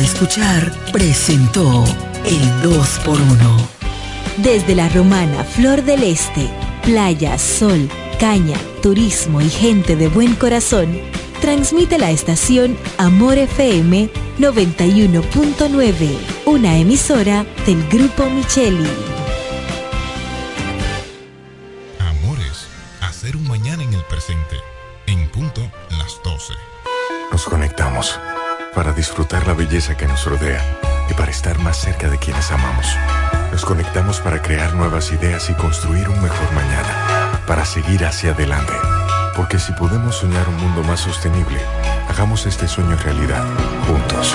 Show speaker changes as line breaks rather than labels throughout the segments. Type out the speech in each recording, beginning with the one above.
escuchar, presentó el 2x1.
Desde la romana Flor del Este, playa, sol, caña, turismo y gente de buen corazón, transmite la estación Amor FM 91.9, una emisora del Grupo Micheli.
Belleza que nos rodea y para estar más cerca de quienes amamos. Nos conectamos para crear nuevas ideas y construir un mejor mañana, para seguir hacia adelante. Porque si podemos soñar un mundo más sostenible, hagamos este sueño realidad, juntos.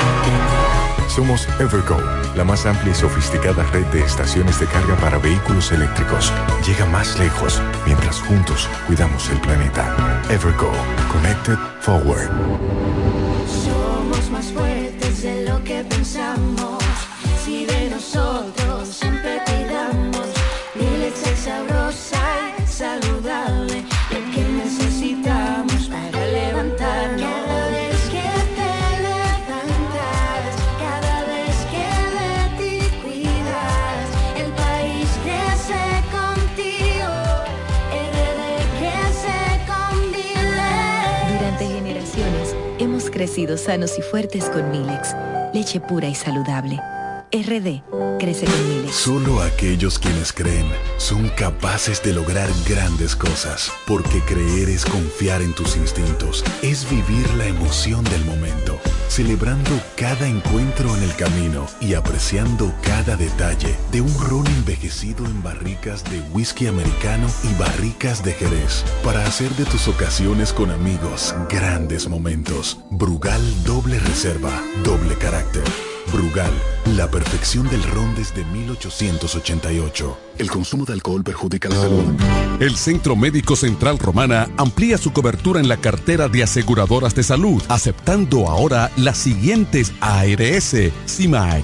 Somos Evergo, la más amplia y sofisticada red de estaciones de carga para vehículos eléctricos. Llega más lejos mientras juntos cuidamos el planeta. Evergo, Connected Forward.
Crecido sanos y fuertes con Milex, leche pura y saludable. RD crece con Milex.
Solo aquellos quienes creen son capaces de lograr grandes cosas, porque creer es confiar en tus instintos, es vivir la emoción del momento, celebrando cada encuentro en el camino y apreciando cada detalle de un ron envejecido en barricas de whisky americano y barricas de Jerez, para hacer de tus ocasiones con amigos grandes momentos. Brugal doble reserva, doble carácter. Brugal, la perfección del ron desde 1888. El consumo de alcohol perjudica la salud.
El Centro Médico Central Romana amplía su cobertura en la cartera de aseguradoras de salud, aceptando ahora las siguientes ARS, CIMAC,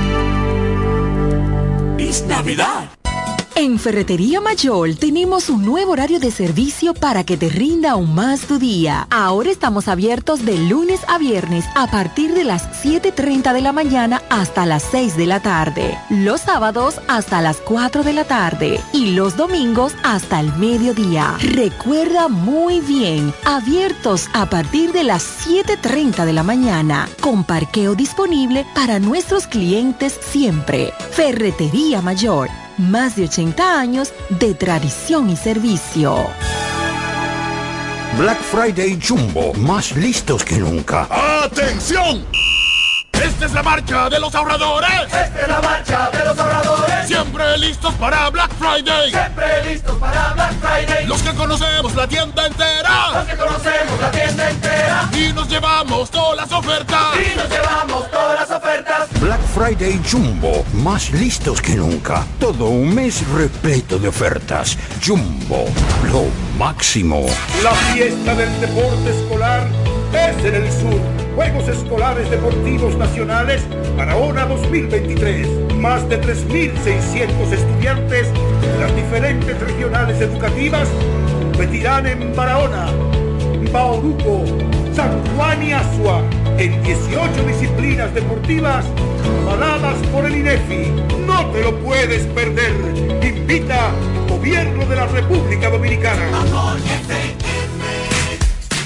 ¡Es Navidad!
En Ferretería Mayor tenemos un nuevo horario de servicio para que te rinda aún más tu día. Ahora estamos abiertos de lunes a viernes a partir de las 7.30 de la mañana hasta las 6 de la tarde. Los sábados hasta las 4 de la tarde y los domingos hasta el mediodía. Recuerda muy bien, abiertos a partir de las 7.30 de la mañana, con parqueo disponible para nuestros clientes siempre. Ferretería Mayor más de 80 años de tradición y servicio.
Black Friday Jumbo, más listos que nunca.
¡Atención! Esta es la marcha de los ahorradores.
Esta es la marcha de los ahorradores.
Siempre listos para Black Friday.
Siempre listos para Black Friday.
Los que conocemos la tienda entera.
Los que conocemos la tienda entera.
Y nos llevamos todas las ofertas.
Y nos llevamos todas las ofertas.
Black Friday Jumbo, más listos que nunca. Todo un mes repleto de ofertas. Jumbo, lo máximo.
La fiesta del deporte escolar es en el sur. Juegos Escolares Deportivos Nacionales Barahona 2023. Más de 3.600 estudiantes de las diferentes regionales educativas competirán en Barahona, Bauruco, San Juan y Asua en 18 disciplinas deportivas avaladas por el INEFI. No te lo puedes perder. Invita Gobierno de la República Dominicana.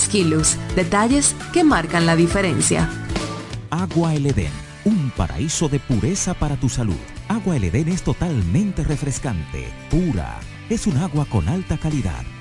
Skilus, detalles que marcan la diferencia.
Agua El Edén, un paraíso de pureza para tu salud. Agua El Edén es totalmente refrescante, pura. Es un agua con alta calidad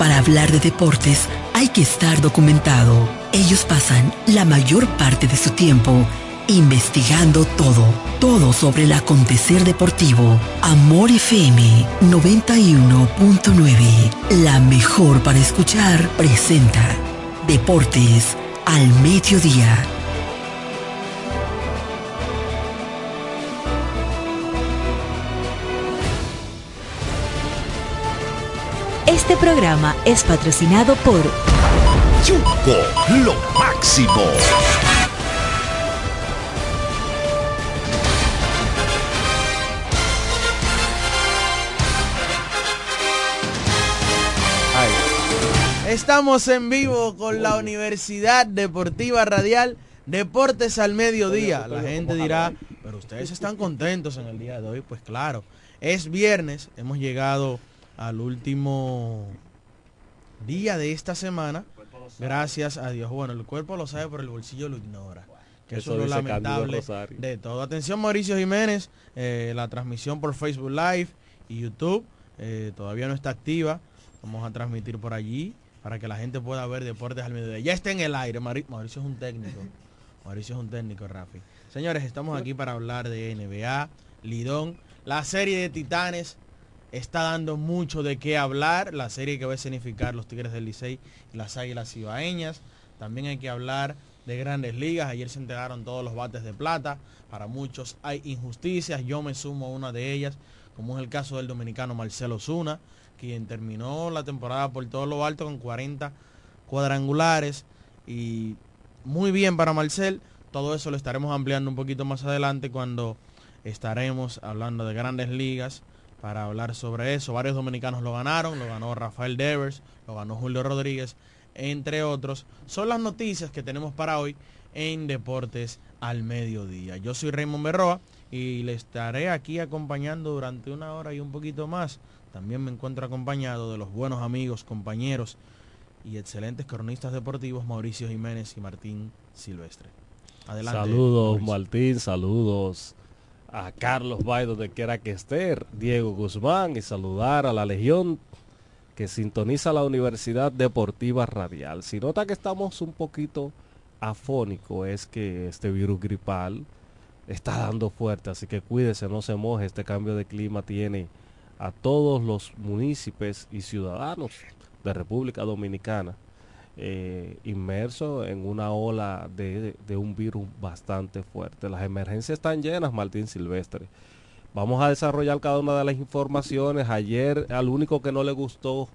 Para hablar de deportes hay que estar documentado. Ellos pasan la mayor parte de su tiempo investigando todo, todo sobre el acontecer deportivo. Amor FM 91.9, la mejor para escuchar, presenta Deportes al Mediodía.
Este programa es patrocinado por
Jumbo, lo máximo.
Estamos en vivo con la Universidad Deportiva Radial Deportes al Mediodía. La gente dirá, pero ustedes están contentos en el día de hoy. Pues claro, es viernes, hemos llegado al último día de esta semana. Gracias a Dios. Bueno, el cuerpo lo sabe, pero el bolsillo lo ignora. Que eso, es lo lamentable de todo. Atención Mauricio Jiménez, eh, la transmisión por Facebook Live y YouTube eh, todavía no está activa. Vamos a transmitir por allí para que la gente pueda ver deportes al mediodía. Ya está en el aire, Mauricio es un técnico. Mauricio es un técnico, Rafi. Señores, estamos aquí para hablar de NBA, Lidón, la serie de Titanes está dando mucho de qué hablar, la serie que va a significar los Tigres del Licey y las Águilas Ibaeñas. También hay que hablar de grandes ligas. Ayer se entregaron todos los bates de plata. Para muchos hay injusticias. Yo me sumo a una de ellas, como es el caso del dominicano Marcelo Zuna, quien terminó la temporada por todo lo alto con 40 cuadrangulares. Y muy bien para Marcel. Todo eso lo estaremos ampliando un poquito más adelante cuando estaremos hablando de grandes ligas para hablar sobre eso. Varios dominicanos lo ganaron, lo ganó Rafael Devers, lo ganó Julio Rodríguez, entre otros. Son las noticias que tenemos para hoy en Deportes al Mediodía. Yo soy Raymond Berroa y le estaré aquí acompañando durante una hora y un poquito más también me encuentro acompañado de los buenos amigos, compañeros y excelentes cronistas deportivos Mauricio Jiménez y Martín Silvestre.
Adelante. Saludos Martín, saludos a Carlos Baido de quiera que esté, Diego Guzmán y saludar a la Legión que sintoniza la Universidad Deportiva Radial. Si nota que estamos un poquito afónico es que este virus gripal está dando fuerte, así que cuídese, no se moje, este cambio de clima tiene a todos los municipios y ciudadanos de República Dominicana eh, inmersos en una ola de, un virus bastante fuerte. Las emergencias están llenas, Martín Silvestre. Vamos a desarrollar cada una de las informaciones. Ayer al único que no le gustó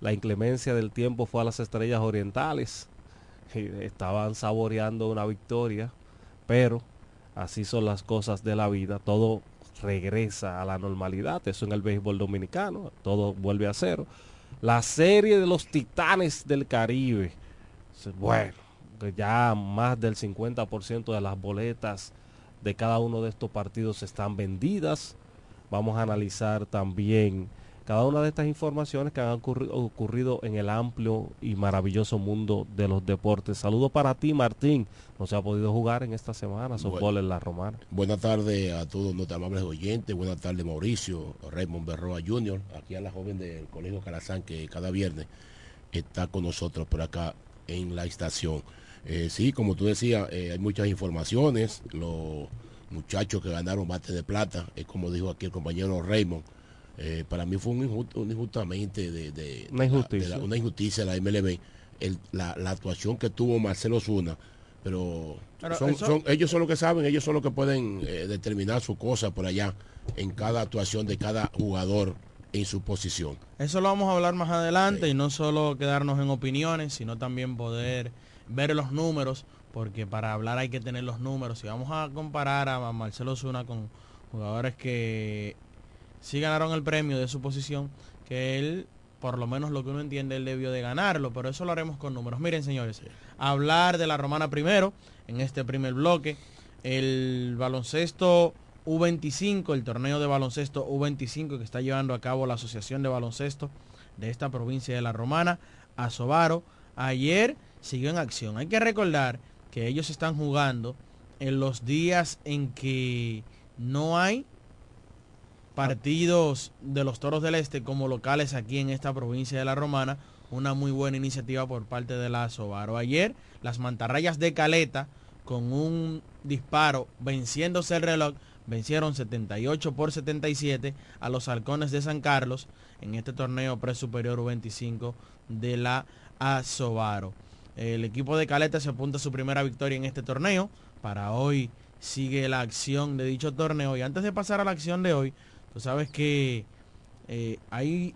la inclemencia del tiempo fue a las estrellas orientales. Estaban saboreando una victoria, pero así son las cosas de la vida. Todo regresa a la normalidad. Eso en el béisbol dominicano, todo vuelve a cero. La serie de los Titanes del Caribe. Bueno, ya más del 50% de las boletas de cada uno de estos partidos están vendidas. Vamos a analizar también cada una de estas informaciones que han ocurrido, en el amplio y maravilloso mundo de los deportes. Saludo para ti, Martín. No se ha podido jugar en esta semana softball en la Romana.
Buenas tardes a todos nuestros amables oyentes. Buenas tardes, Mauricio, Raymond Berroa Jr., aquí a la joven del Colegio Calazán que cada viernes está con nosotros por acá en la estación. Eh, sí, como tú decías, eh, hay muchas informaciones. Los muchachos que ganaron bate de plata, es como dijo aquí el compañero Raymond eh, para mí fue un, injustamente de,
una injusticia.
La, una injusticia de la MLB la, actuación que tuvo Marcelo Zuna pero, ellos son los que saben ellos son los que pueden eh, determinar su cosa por allá en cada actuación de cada jugador en su posición.
Eso lo vamos a hablar más adelante y no solo quedarnos en opiniones, sino también poder ver los números, porque para hablar hay que tener los números. Si vamos a comparar a Marcelo Zuna con jugadores que sí ganaron el premio de su posición, que él, por lo menos lo que uno entiende, él debió de ganarlo, pero eso lo haremos con números. Miren, señores, hablar de la romana primero, en este primer bloque, el baloncesto U25, el torneo de baloncesto U25 que está llevando a cabo la Asociación de Baloncesto de esta provincia de La Romana, Asobaro, ayer siguió en acción. Hay que recordar que ellos están jugando en los días en que no hay partidos de los Toros del Este como locales aquí en esta provincia de La Romana. Una muy buena iniciativa por parte de la Asobaro. Ayer las mantarrayas de Caleta con un disparo venciéndose el reloj vencieron 78 por 77 a los halcones de San Carlos en este torneo pre-superior 25 de la Asobaro. El equipo de Caleta se apunta a su primera victoria en este torneo. Para hoy sigue la acción de dicho torneo. Y antes de pasar a la acción de hoy, tú sabes que eh, hay,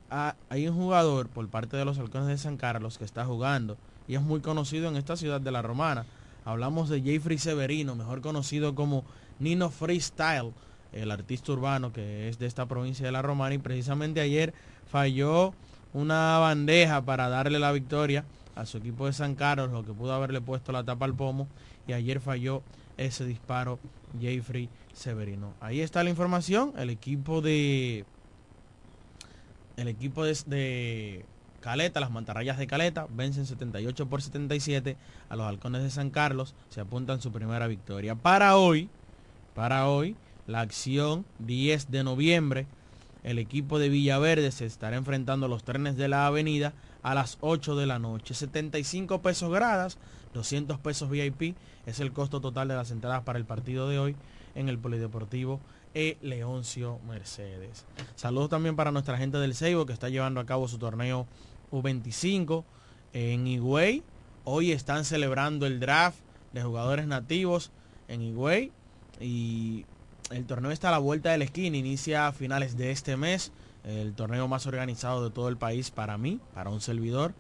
hay un jugador por parte de los halcones de San Carlos que está jugando y es muy conocido en esta ciudad de La Romana. Hablamos de Jeffrey Severino, mejor conocido como Nino Freestyle, el artista urbano que es de esta provincia de La Romana y precisamente ayer falló una bandeja para darle la victoria a su equipo de San Carlos, lo que pudo haberle puesto la tapa al pomo y ayer falló ese disparo Jeffrey Severino. Ahí está la información, el equipo de el equipo de, Caleta, las mantarrayas de Caleta, vencen 78 por 77 a los halcones de San Carlos, se apuntan su primera victoria. Para hoy, para hoy, la acción 10 de noviembre, el equipo de Villaverde se estará enfrentando a los trenes de la avenida a las 8 de la noche. 75 pesos gradas, 200 pesos VIP es el costo total de las entradas para el partido de hoy en el Polideportivo E. Leoncio Mercedes. Saludos también para nuestra gente del Seibo que está llevando a cabo su torneo U25 en Higüey. Hoy están celebrando el draft de jugadores nativos en Higüey y el torneo está a la vuelta de la esquina, inicia a finales de este mes, el torneo más organizado de todo el país para mí, para un servidor,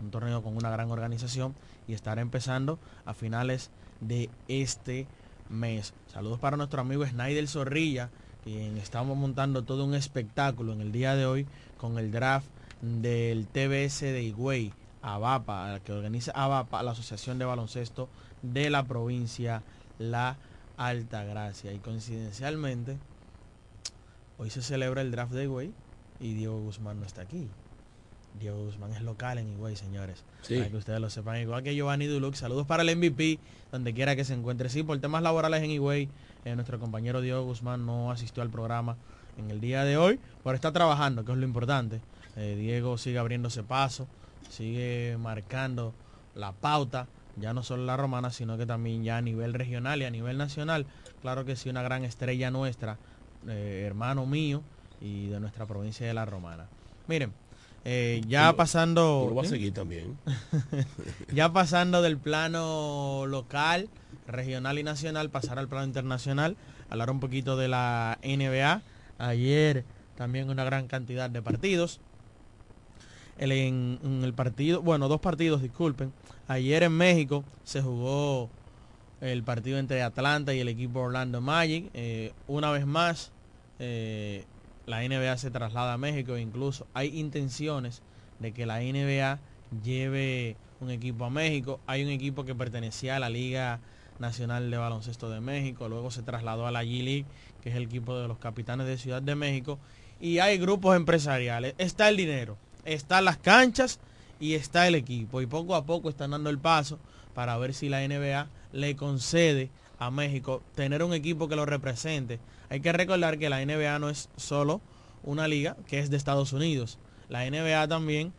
un torneo con una gran organización y estará empezando a finales de este mes. Saludos para nuestro amigo Snyder Zorrilla, quien estamos montando todo un espectáculo en el día de hoy con el draft del TBS de Higüey, ABAPA, que organiza ABAPA, la Asociación de Baloncesto de la provincia La Alta Gracia. Y coincidencialmente, hoy se celebra el draft de Higüey y Diego Guzmán no está aquí. Diego Guzmán es local en Higüey, señores. Para que ustedes lo sepan. Igual que Giovanni Duluc. Saludos para el MVP, donde quiera que se encuentre. Sí, por temas laborales en Higüey, eh, nuestro compañero Diego Guzmán no asistió al programa en el día de hoy, pero está trabajando, que es lo importante. Eh, Diego sigue abriéndose paso, sigue marcando la pauta ya no solo la romana, sino que también ya a nivel regional y a nivel nacional. Claro que sí, una gran estrella nuestra, eh, hermano mío y de nuestra provincia de la romana. Miren, eh, ya pasando...
Lo a seguir también.
ya pasando del plano local, regional y nacional, pasar al plano internacional, hablar un poquito de la NBA. Ayer también una gran cantidad de partidos. El, en, en el partido, bueno, dos partidos, disculpen. Ayer en México se jugó el partido entre Atlanta y el equipo Orlando Magic. Eh, una vez más, eh, la NBA se traslada a México incluso hay intenciones de que la NBA lleve un equipo a México. Hay un equipo que pertenecía a la Liga Nacional de Baloncesto de México, luego se trasladó a la G-League, que es el equipo de los capitanes de Ciudad de México. Y hay grupos empresariales. Está el dinero, están las canchas y está el equipo. Y poco a poco están dando el paso para ver si la NBA le concede a México tener un equipo que lo represente. Hay que recordar que la NBA no es solo una liga que es de Estados Unidos. La NBA también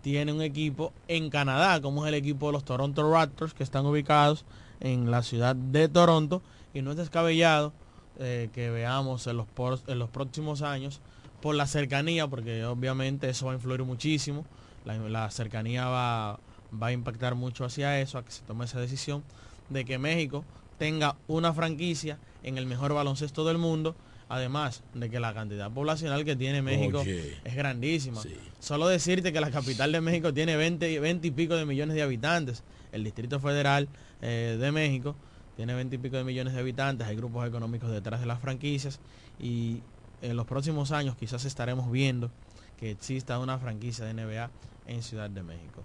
tiene un equipo en Canadá, como es el equipo de los Toronto Raptors, que están ubicados en la ciudad de Toronto. Y no es descabellado eh, que veamos en los, en los próximos años, por la cercanía, porque obviamente eso va a influir muchísimo, la, cercanía va, va a impactar mucho hacia eso, a que se tome esa decisión de que México tenga una franquicia en el mejor baloncesto del mundo. Además de que la cantidad poblacional que tiene México
Oye.
es grandísima. Solo decirte que la capital de México tiene 20, 20 y pico de millones de habitantes. El Distrito Federal eh, de México tiene 20 y pico de millones de habitantes. Hay grupos económicos detrás de las franquicias. Y en los próximos años quizás estaremos viendo que exista una franquicia de NBA en Ciudad de México.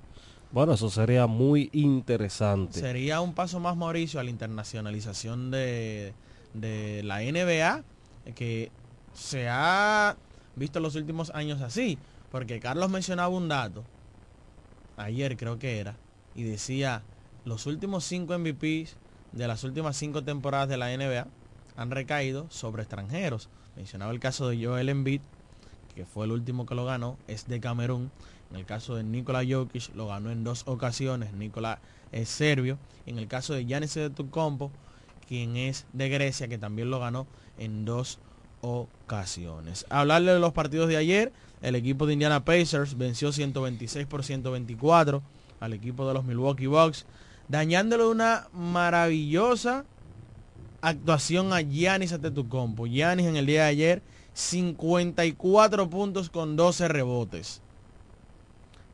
Bueno, eso sería muy interesante.
Sería un paso más, Mauricio, a la internacionalización de, la NBA, que se ha visto en los últimos años así. Porque Carlos mencionaba un dato, ayer creo que era, y decía, los últimos cinco MVPs de las últimas cinco temporadas de la NBA han recaído sobre extranjeros. Mencionaba el caso de Joel Embiid, que fue el último que lo ganó, es de Camerún. En el caso de Nikola Jokic lo ganó en dos ocasiones, Nikola es serbio. En el caso de Giannis Antetokounmpo, quien es de Grecia, que también lo ganó en dos ocasiones. Hablarle de los partidos de ayer, el equipo de Indiana Pacers venció 126 por 124 al equipo de los Milwaukee Bucks, dañándole una maravillosa actuación a Giannis Antetokounmpo. Giannis en el día de ayer 54 puntos con 12 rebotes.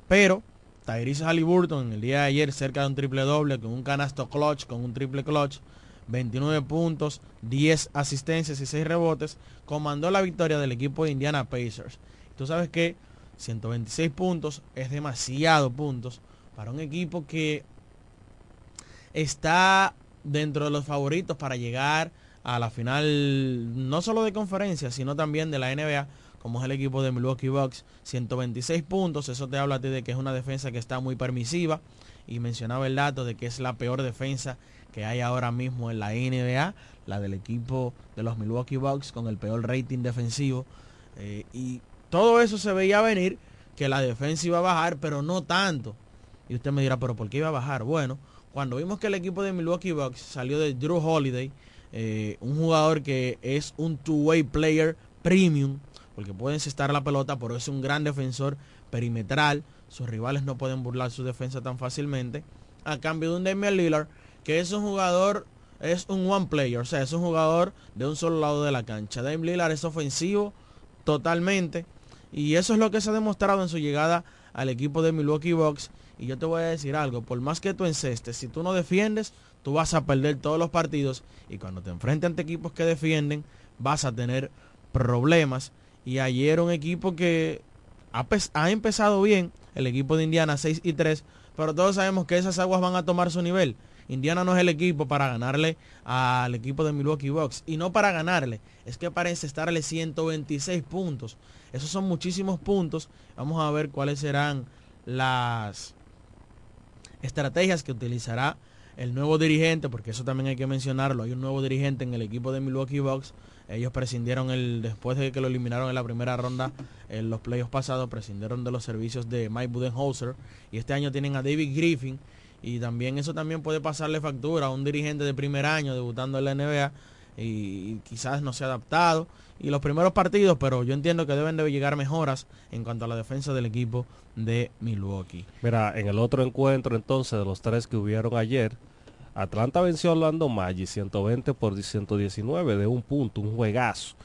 Pero Tyrese Halliburton en el día de ayer cerca de un triple doble con un canasto clutch, con un triple clutch, 29 puntos, 10 asistencias y 6 rebotes, comandó la victoria del equipo de Indiana Pacers. Tú sabes que 126 puntos es demasiado puntos para un equipo que está dentro de los favoritos para llegar a la final no solo de conferencia, sino también de la NBA, como es el equipo de Milwaukee Bucks, 126 puntos, eso te habla a ti de que es una defensa que está muy permisiva y mencionaba el dato de que es la peor defensa que hay ahora mismo en la NBA, la del equipo de los Milwaukee Bucks con el peor rating defensivo eh, y todo eso se veía venir que la defensa iba a bajar, pero no tanto. Y usted me dirá, pero ¿por qué iba a bajar? Bueno, cuando vimos que el equipo de Milwaukee Bucks salió de Drew Holiday, eh, un jugador que es un two-way player premium, porque puede encestar la pelota, pero es un gran defensor perimetral. Sus rivales no pueden burlar su defensa tan fácilmente. A cambio de un Damian Lillard, que es un jugador, es un one player, o sea, es un jugador de un solo lado de la cancha. Damian Lillard es ofensivo totalmente. Y eso es lo que se ha demostrado en su llegada al equipo de Milwaukee Bucks. Y yo te voy a decir algo, por más que tú encestes, si tú no defiendes, tú vas a perder todos los partidos. Y cuando te enfrentes ante equipos que defienden, vas a tener problemas. Y ayer un equipo que ha, empezado bien, el equipo de Indiana 6 y 3, pero todos sabemos que esas aguas van a tomar su nivel. Indiana no es el equipo para ganarle al equipo de Milwaukee Bucks. Y no para ganarle, es que para encestarle 126 puntos. Esos son muchísimos puntos. Vamos a ver cuáles serán las estrategias que utilizará el nuevo dirigente, porque eso también hay que mencionarlo. Hay un nuevo dirigente en el equipo de Milwaukee Bucks. Ellos prescindieron el después de que lo eliminaron en la primera ronda en los playoffs pasados, prescindieron de los servicios de Mike Budenholzer. Y este año tienen a David Griffin. Y también eso también puede pasarle factura a un dirigente de primer año debutando en la NBA y, quizás no se ha adaptado. Y los primeros partidos, pero yo entiendo que deben de llegar mejoras en cuanto a la defensa del equipo de Milwaukee.
Mira, en el otro encuentro entonces de los tres que hubieron ayer, Atlanta venció a Orlando Magic 120 por 119 de un punto, un juegazo.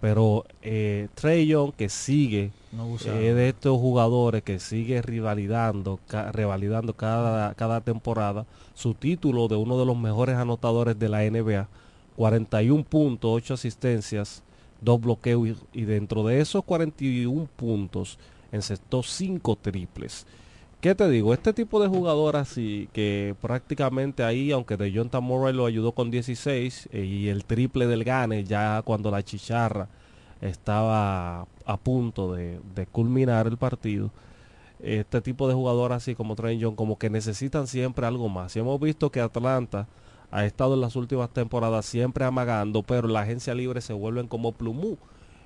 Pero eh, Trey Young que sigue
no
eh, de estos jugadores que sigue rivalidando, ca revalidando cada, cada temporada su título de uno de los mejores anotadores de la NBA. 41 puntos, 8 asistencias, 2 bloqueos y, y dentro de esos 41 puntos encestó 5 triples. ¿Qué te digo? Este tipo de jugador así, que prácticamente ahí, aunque de John Murray lo ayudó con 16 eh, y el triple del Gane, ya cuando la chicharra estaba a punto de, de culminar el partido, este tipo de jugador así como Trey John, como que necesitan siempre algo más. Y hemos visto que Atlanta ha estado en las últimas temporadas siempre amagando, pero la agencia libre se vuelven como plumú.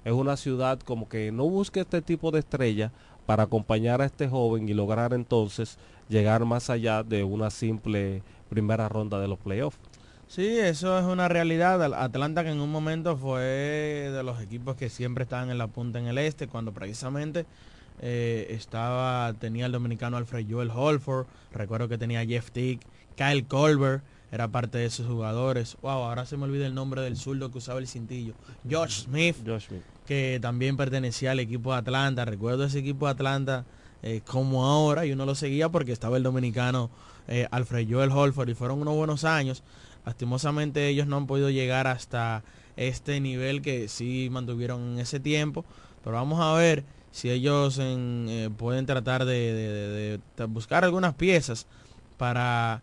Es una ciudad como que no busca este tipo de estrella para acompañar a este joven y lograr entonces llegar más allá de una simple primera ronda de los playoffs.
Sí, eso es una realidad. Atlanta que en un momento fue de los equipos que siempre estaban en la punta en el este, cuando precisamente eh, estaba, tenía el dominicano Alfred Joel Holford, recuerdo que tenía Jeff Tick, Kyle Colbert, era parte de esos jugadores. Wow, ahora se me olvida el nombre del zurdo que usaba el cintillo. Josh Smith,
Josh Smith.
Que también pertenecía al equipo de Atlanta. Recuerdo ese equipo de Atlanta eh, como ahora y uno lo seguía porque estaba el dominicano eh, Alfred Joel Holford y fueron unos buenos años. Lastimosamente ellos no han podido llegar hasta este nivel que sí mantuvieron en ese tiempo. Pero vamos a ver si ellos eh, pueden tratar de buscar algunas piezas para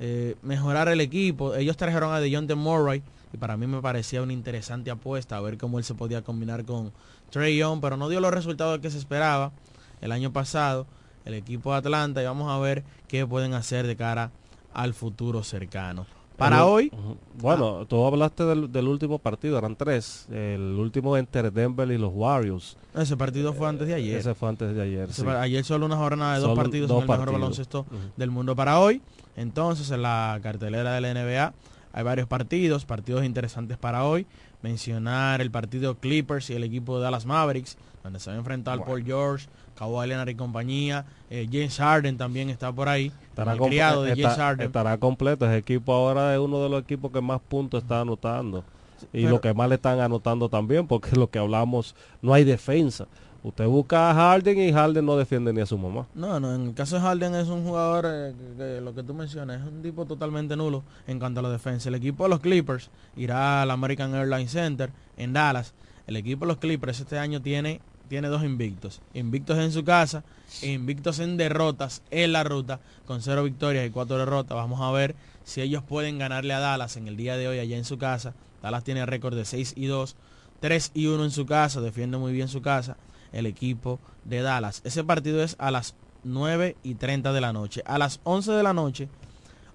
eh, mejorar el equipo. Ellos trajeron a DeJounte Murray y para mí me parecía una interesante apuesta a ver cómo él se podía combinar con Trey Young, pero no dio los resultados que se esperaba el año pasado el equipo de Atlanta y vamos a ver qué pueden hacer de cara al futuro cercano. Para
El-
hoy.
Bueno, tú hablaste del, del último partido, eran tres. El último entre Denver y los Warriors.
ese partido fue antes de ayer.
Ese fue antes de ayer. Sí.
Ayer solo una jornada de dos partidos
dos
en el mejor baloncesto del mundo para hoy. Entonces, en la cartelera de la NBA hay varios partidos, partidos interesantes para hoy. Mencionar el partido Clippers y el equipo de Dallas Mavericks, donde se va a enfrentar. Paul George, Kawhi Leonard y compañía. Eh, James Harden también está por ahí.
Estará,
criado de James Harden.
estará completo. Ese equipo ahora es uno de los equipos que más puntos está anotando. Y
pero-
lo que más le están anotando también, porque lo que hablamos, no hay defensa. Usted busca a Harden y Harden no defiende ni a su mamá.
No, no, en el caso de Harden es un jugador, eh, que, lo que tú mencionas, es un tipo totalmente nulo en cuanto a la defensa. El equipo de los Clippers irá al American Airlines Center en Dallas. El equipo de los Clippers este año tiene, tiene dos invictos. Invictos en su casa invictos en derrotas en la ruta con cero victorias y cuatro derrotas. Vamos a ver si ellos pueden ganarle a Dallas en el día de hoy allá en su casa. Dallas tiene récord de 6 y 2, 3 y 1 en su casa, defiende muy bien su casa el equipo de Dallas. Ese partido es a las 9 y 30 de la noche. A las 11 de la noche,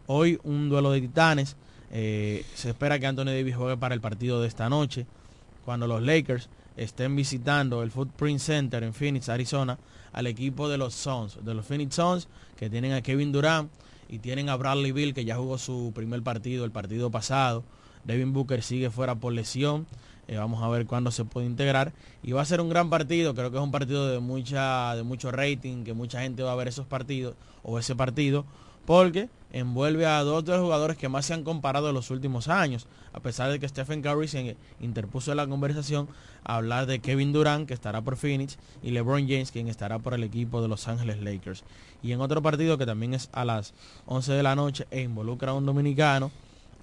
hoy un duelo de titanes. Eh, se espera que Anthony Davis juegue para el partido de esta noche. Cuando los Lakers estén visitando el Footprint Center en Phoenix, Arizona, al equipo de los Suns, de los Phoenix Suns, que tienen a Kevin Durant y tienen a Bradley Bill, que ya jugó su primer partido el partido pasado. Devin Booker sigue fuera por lesión. Eh, vamos a ver cuándo se puede integrar. Y va a ser un gran partido. Creo que es un partido de mucha, de mucho rating, que mucha gente va a ver esos partidos o ese partido, porque envuelve a dos de los jugadores que más se han comparado en los últimos años. A pesar de que Stephen Curry se interpuso en la conversación a hablar de Kevin Durant, que estará por Phoenix, y LeBron James, quien estará por el equipo de Los Ángeles Lakers. Y en otro partido que también es a las 11 de la noche e involucra a un dominicano,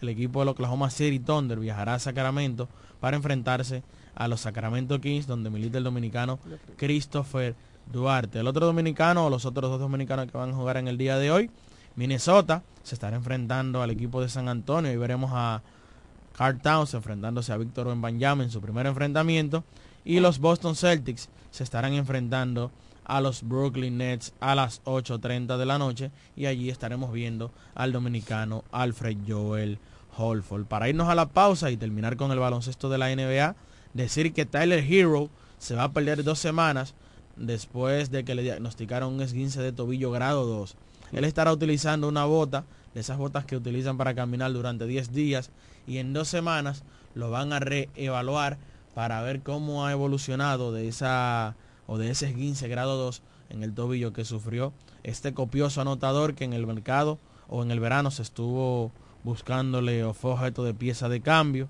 el equipo del Oklahoma City Thunder viajará a Sacramento para enfrentarse a los Sacramento Kings, donde milita el dominicano Christopher Duarte. El otro dominicano o los otros dos dominicanos que van a jugar en el día de hoy, Minnesota se estará enfrentando al equipo de San Antonio. Y veremos a Carl Towns enfrentándose a Víctor Wembanyama en su primer enfrentamiento. Y los Boston Celtics se estarán enfrentando a los Brooklyn Nets a las 8.30 de la noche. Y allí estaremos viendo al dominicano Alfred Joel Holford. Para irnos a la pausa y terminar con el baloncesto de la NBA, decir que Tyler Hero se va a perder dos semanas después de que le diagnosticaron un esguince de tobillo grado 2. Él estará utilizando una bota, de esas botas que utilizan para caminar durante 10 días y en dos semanas lo van a reevaluar para ver cómo ha evolucionado de esa o de ese esguince grado 2 en el tobillo que sufrió este copioso anotador que en el mercado o en el verano se estuvo buscándole objeto de pieza de cambio.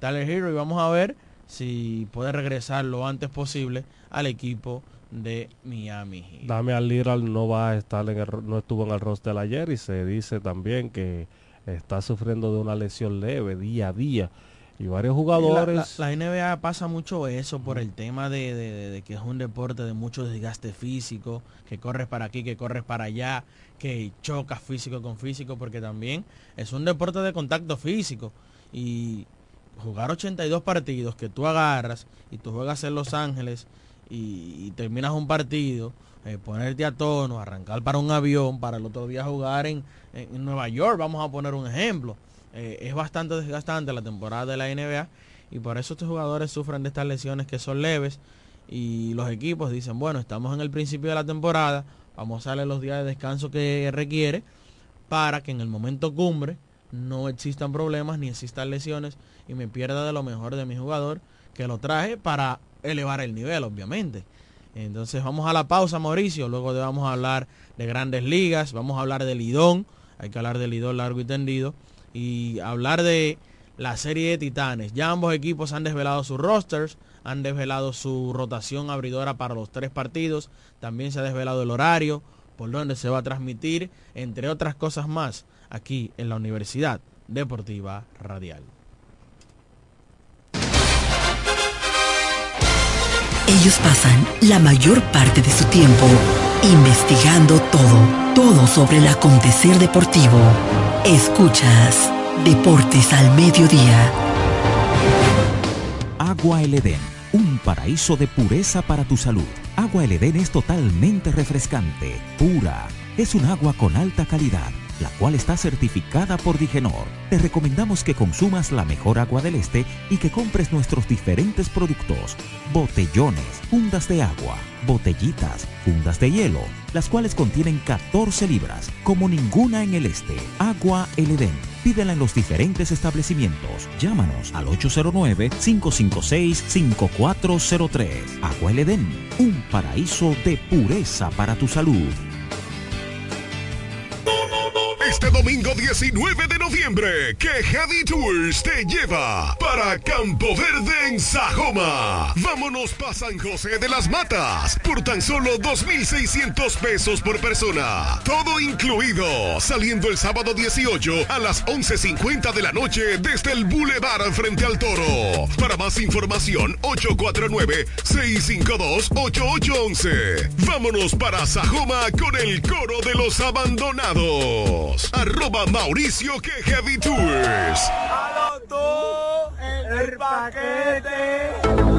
Tyler Hero y vamos a ver si puede regresar lo antes posible al equipo de Miami Heat.
Damian Lillard no va a estar en el, no estuvo en el roster ayer y se dice también que está sufriendo de una lesión leve día a día y varios jugadores
La, la, la NBA pasa mucho eso por el tema de, de, de, de, que es un deporte de mucho desgaste físico, que corres para aquí, que corres para allá, que chocas físico con físico, porque también es un deporte de contacto físico. Y jugar 82 partidos que tú agarras y tú juegas en Los Ángeles y, terminas un partido, eh, ponerte a tono, arrancar para un avión, para el otro día jugar en, en, en Nueva York, vamos a poner un ejemplo. Eh, es bastante desgastante la temporada de la NBA y por eso estos jugadores sufren de estas lesiones que son leves y los equipos dicen, bueno, estamos en el principio de la temporada, vamos a darle los días de descanso que requiere para que en el momento cumbre no existan problemas ni existan lesiones y me pierda de lo mejor de mi jugador que lo traje para elevar el nivel, obviamente. Entonces vamos a la pausa, Mauricio, luego vamos a hablar de grandes ligas, vamos a hablar del Lidón, hay que hablar del Lidón largo y tendido y hablar de la serie de Titanes. Ya ambos equipos han desvelado sus rosters, han desvelado su rotación abridora para los tres partidos, también se ha desvelado el horario, por donde se va a transmitir, entre otras cosas más, aquí en la Universidad Deportiva Radial.
Ellos pasan la mayor parte de su tiempo investigando todo, todo sobre el acontecer deportivo. Escuchas Deportes al Mediodía.
Agua El Edén, un paraíso de pureza para tu salud. Agua El Edén es totalmente refrescante, pura. Es un agua con alta calidad la cual está certificada por Digenor. Te recomendamos que consumas la mejor agua del este y que compres nuestros diferentes productos. Botellones, fundas de agua, botellitas, fundas de hielo, las cuales contienen 14 libras, como ninguna en el este. Agua El Edén. Pídela en los diferentes establecimientos. Llámanos al 809-556-5403. Agua El Edén, un paraíso de pureza para tu salud.
Este domingo 19 de noviembre, que Heavy Tours te lleva para Campo Verde en Sajoma. Vámonos para San José de las Matas por tan solo 2.600 pesos por persona. Todo incluido, saliendo el sábado 18 a las 11.50 de la noche desde el Boulevard frente al Toro. Para más información, 849-652-8811. Vámonos para Sajoma con el coro de los abandonados. Arroba Mauricio que Heavy Tours.
el paquete.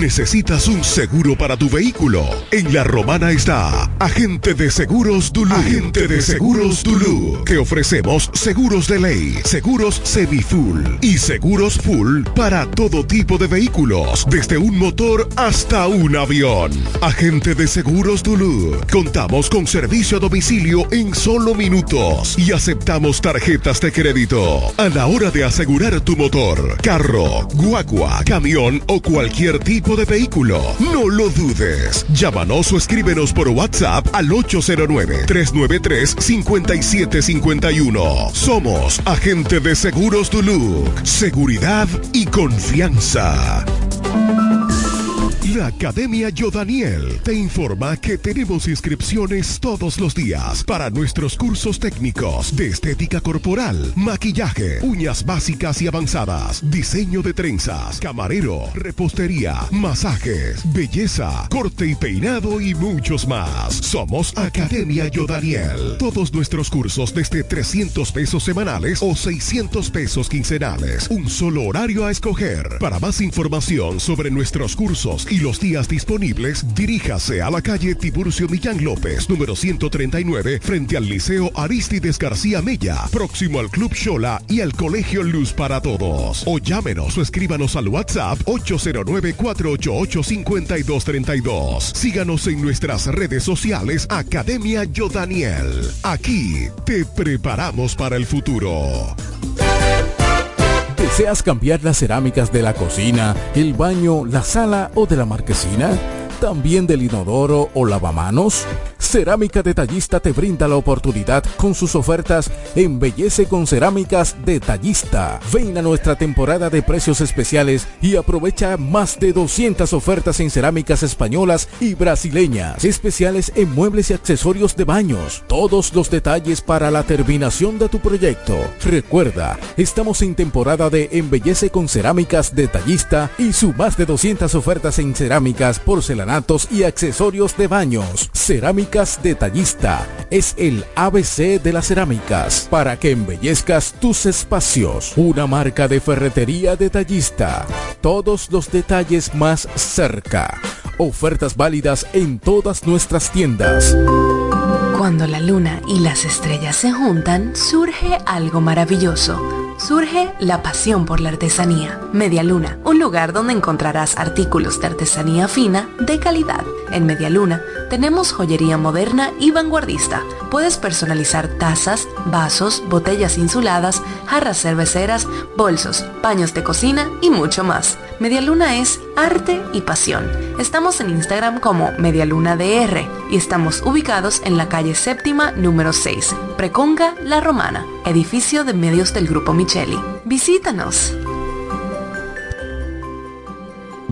¿Necesitas un seguro para tu vehículo? En La Romana está Agente de Seguros Dulú. Agente de Seguros Dulú. Te ofrecemos seguros de ley, seguros semi-full y seguros full para todo tipo de vehículos, desde un motor hasta un avión. Agente de Seguros Dulú. Contamos con servicio a domicilio en solo minutos y aceptamos tarjetas de crédito. A la hora de asegurar tu motor, carro, guagua, camión o cualquier tipo de vehículo. No lo dudes. Llámanos o escríbenos por WhatsApp al 809-393-5751. Somos Agente de Seguros Duluc. Seguridad y confianza. La Academia Yodaniel te informa que tenemos inscripciones todos los días para nuestros cursos técnicos de estética corporal, maquillaje, uñas básicas y avanzadas, diseño de trenzas, camarero, repostería, masajes, belleza, corte y peinado y muchos más. Somos Academia Yodaniel. Todos nuestros cursos desde 300 pesos semanales o 600 pesos quincenales. Un solo horario a escoger. Para más información sobre nuestros cursos y los días disponibles, diríjase a la calle Tiburcio Millán López, número 139, frente al Liceo Aristides García Mella, próximo al Club Shola y al Colegio Luz para Todos. O llámenos o escríbanos al WhatsApp 809-488-5232. Síganos en nuestras redes sociales Academia Yodaniel. Aquí te preparamos para el futuro.
¿Deseas cambiar las cerámicas de la cocina, el baño, la sala o de la marquesina? ¿También del inodoro o lavamanos? Cerámica Detallista te brinda la oportunidad con sus ofertas Embellece con Cerámicas Detallista. Ven a nuestra temporada de precios especiales y aprovecha más de 200 ofertas en cerámicas españolas y brasileñas, especiales en muebles y accesorios de baños. Todos los detalles para la terminación de tu proyecto. Recuerda, estamos en temporada de Embellece con Cerámicas Detallista y su más de 200 ofertas en cerámicas, y accesorios de baños. Cerámicas Detallista es el ABC de las cerámicas para que embellezcas tus espacios. Una marca de ferretería detallista. Todos los detalles más cerca. Ofertas válidas en todas nuestras tiendas.
Cuando la luna y las estrellas se juntan, surge algo maravilloso. Surge la pasión por la artesanía. Media Luna, un lugar donde encontrarás artículos de artesanía fina de calidad. En Media Luna tenemos joyería moderna y vanguardista. Puedes personalizar tazas, vasos, botellas insuladas, jarras cerveceras, bolsos, paños de cocina y mucho más. Medialuna es arte y pasión. Estamos en Instagram como MedialunaDR y estamos ubicados en la calle séptima número 6, Preconga La Romana, edificio de medios del Grupo Micheli. Visítanos.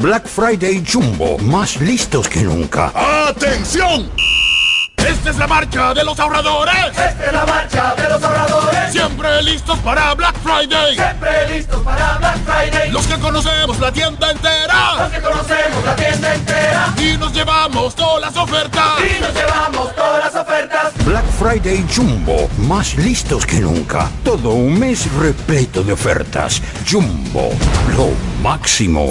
Black Friday Jumbo, más listos que nunca.
¡Atención! Esta es la marcha de los ahorradores.
Esta es la marcha de los ahorradores.
Siempre listos para Black Friday.
Siempre listos para Black Friday.
Los que conocemos la tienda entera.
Los que conocemos la tienda entera.
Y nos llevamos todas las ofertas.
Y nos llevamos todas las ofertas.
Black Friday Jumbo, más listos que nunca. Todo un mes repleto de ofertas. Jumbo, lo máximo.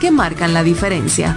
que marcan la diferencia.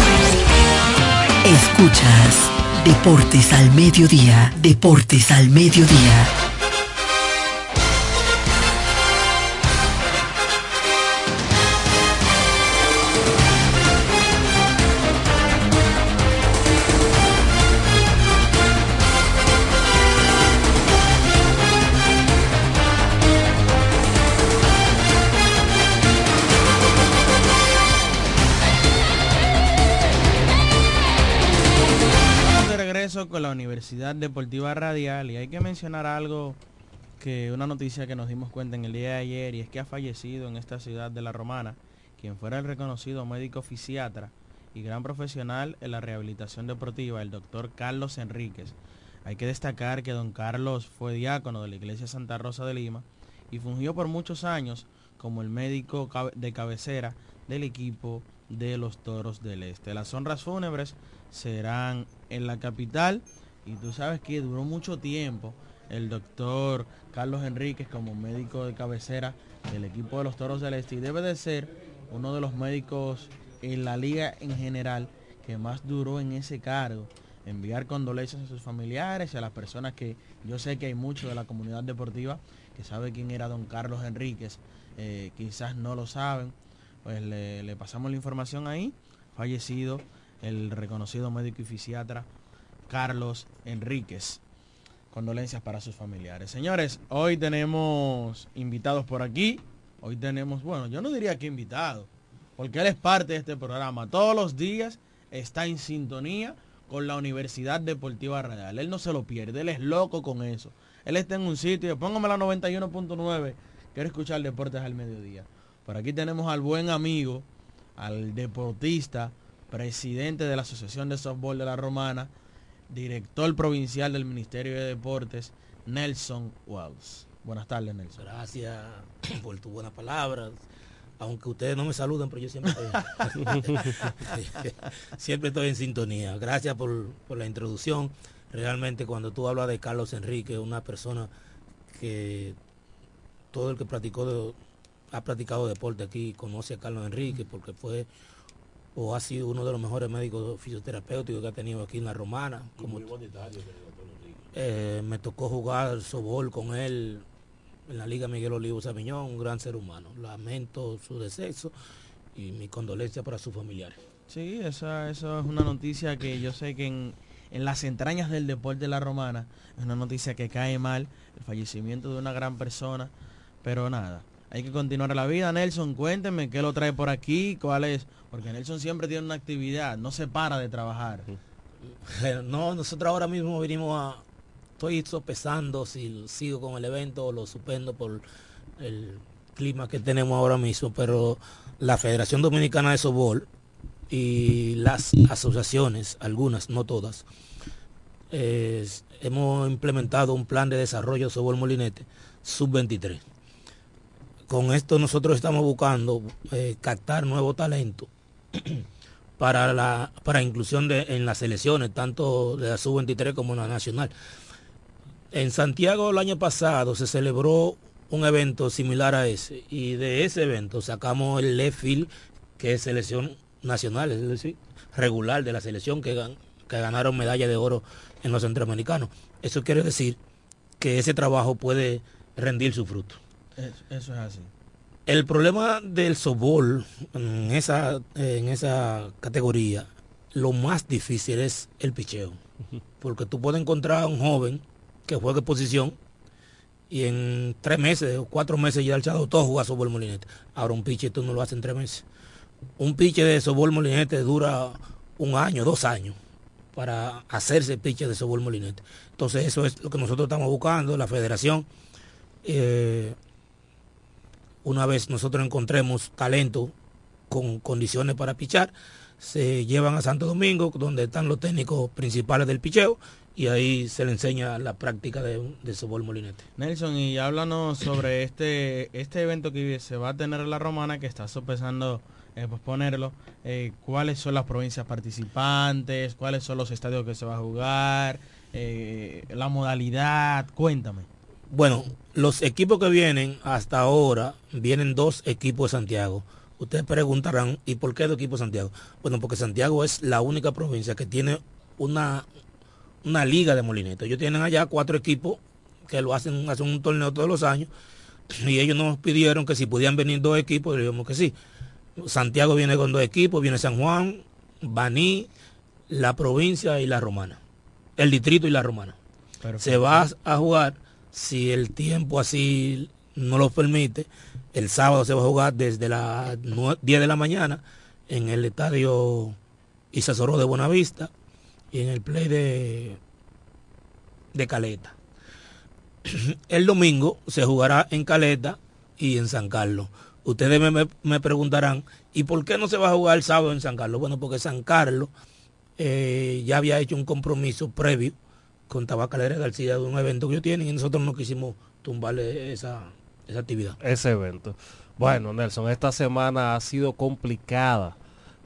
Escuchas Deportes al Mediodía, Deportes al Mediodía.
Deportiva Radial y hay que mencionar algo que una noticia que nos dimos cuenta en el día de ayer y es que ha fallecido en esta ciudad de La Romana quien fuera el reconocido médico fisiatra y gran profesional en la rehabilitación deportiva, el doctor Carlos Enríquez. Hay que destacar que don Carlos fue diácono de la Iglesia Santa Rosa de Lima y fungió por muchos años como el médico de cabecera del equipo de los Toros del Este. Las honras fúnebres serán en la capital y tú sabes que duró mucho tiempo el doctor Carlos Enríquez como médico de cabecera del equipo de los Toros del Este y debe de ser uno de los médicos en la liga en general que más duró en ese cargo. Enviar condolencias a sus familiares y a las personas que yo sé que hay mucho de la comunidad deportiva que sabe quién era don Carlos Enríquez, eh, quizás no lo saben, pues le, le pasamos la información ahí, fallecido el reconocido médico y fisiatra Carlos Enríquez. Condolencias para sus familiares. Señores, hoy tenemos invitados por aquí. Hoy tenemos, bueno, yo no diría que invitado, porque él es parte de este programa. Todos los días está en sintonía con la Universidad Deportiva Radial. Él no se lo pierde, él es loco con eso. Él está en un sitio, póngame la 91.9, quiero escuchar deportes al mediodía. Por aquí tenemos al buen amigo, al deportista, presidente de la Asociación de Softball de la Romana, director provincial del Ministerio de Deportes, Nelson Wells. Buenas tardes, Nelson.
Gracias por tu buenas palabras. Aunque ustedes no me saludan, pero yo siempre estoy, siempre estoy en sintonía. Gracias por, por la introducción. Realmente cuando tú hablas de Carlos Enrique, una persona que todo el que practicó de- ha practicado deporte aquí conoce a Carlos Enrique porque fue o ha sido uno de los mejores médicos fisioterapéuticos que ha tenido aquí en la Romana. Como, eh, me tocó jugar sobol con él en la Liga Miguel Olivo Sabiñón, un gran ser humano. Lamento su deceso y mi condolencia para sus familiares.
Sí, esa, eso es una noticia que yo sé que en, en las entrañas del deporte de la romana es una noticia que cae mal, el fallecimiento de una gran persona, pero nada, hay que continuar la vida. Nelson, cuénteme qué lo trae por aquí, cuál es, porque Nelson siempre tiene una actividad, no se para de trabajar.
No, nosotros ahora mismo vinimos a, estoy sopesando si sigo con el evento o lo suspendo por el clima que tenemos ahora mismo, pero la Federación Dominicana de Sobol y las asociaciones, algunas, no todas, hemos implementado un plan de desarrollo de Sobol Molinete sub-23. Con esto nosotros estamos buscando eh, captar nuevo talento para la para inclusión de, en las selecciones, tanto de la sub-23 como la nacional. En Santiago el año pasado se celebró un evento similar a ese y de ese evento sacamos el LEFIL, que es selección nacional, es decir, regular de la selección que, que ganaron medalla de oro en los centroamericanos. Eso quiere decir que ese trabajo puede rendir su fruto.
Eso es así.
El problema del softball en esa, en esa categoría, lo más difícil es el picheo. Porque tú puedes encontrar a un joven que juegue posición y en tres meses o cuatro meses ya el echado todo juega softball molinete. Ahora un piche tú no lo haces en tres meses. Un piche de softball molinete dura un año, dos años para hacerse piche de softball molinete. Entonces eso es lo que nosotros estamos buscando, la federación. Eh, una vez nosotros encontremos talento con condiciones para pichar, se llevan a Santo Domingo, donde están los técnicos principales del picheo, y ahí se le enseña la práctica de, de sobol molinete.
Nelson, y háblanos sobre este, este evento que se va a tener en la Romana, que está sopesando eh, posponerlo. Eh, ¿Cuáles son las provincias participantes? ¿Cuáles son los estadios que se va a jugar? Eh, la modalidad, cuéntame.
Bueno, los equipos que vienen hasta ahora, vienen dos equipos de Santiago. Ustedes preguntarán, ¿y por qué dos equipos de Santiago? Bueno, porque Santiago es la única provincia que tiene una, una liga de molinetos. Ellos tienen allá cuatro equipos que lo hacen, hacen un torneo todos los años. Y ellos nos pidieron que si podían venir dos equipos, le dijimos que sí. Santiago viene con dos equipos, viene San Juan, Baní, la provincia y la romana. El distrito y la romana. Se va a jugar si el tiempo así no lo permite, el sábado se va a jugar desde las 10 de la mañana en el estadio Isazoró de Buenavista y en el play de, de Caleta. El domingo se jugará en Caleta y en San Carlos. Ustedes me, preguntarán, ¿y por qué no se va a jugar el sábado en San Carlos? Bueno, porque San Carlos eh, ya había hecho un compromiso previo con Tabacalera García de un evento que ellos tienen y nosotros no quisimos tumbarle esa, esa actividad.
Ese evento. Bueno, Nelson, esta semana ha sido complicada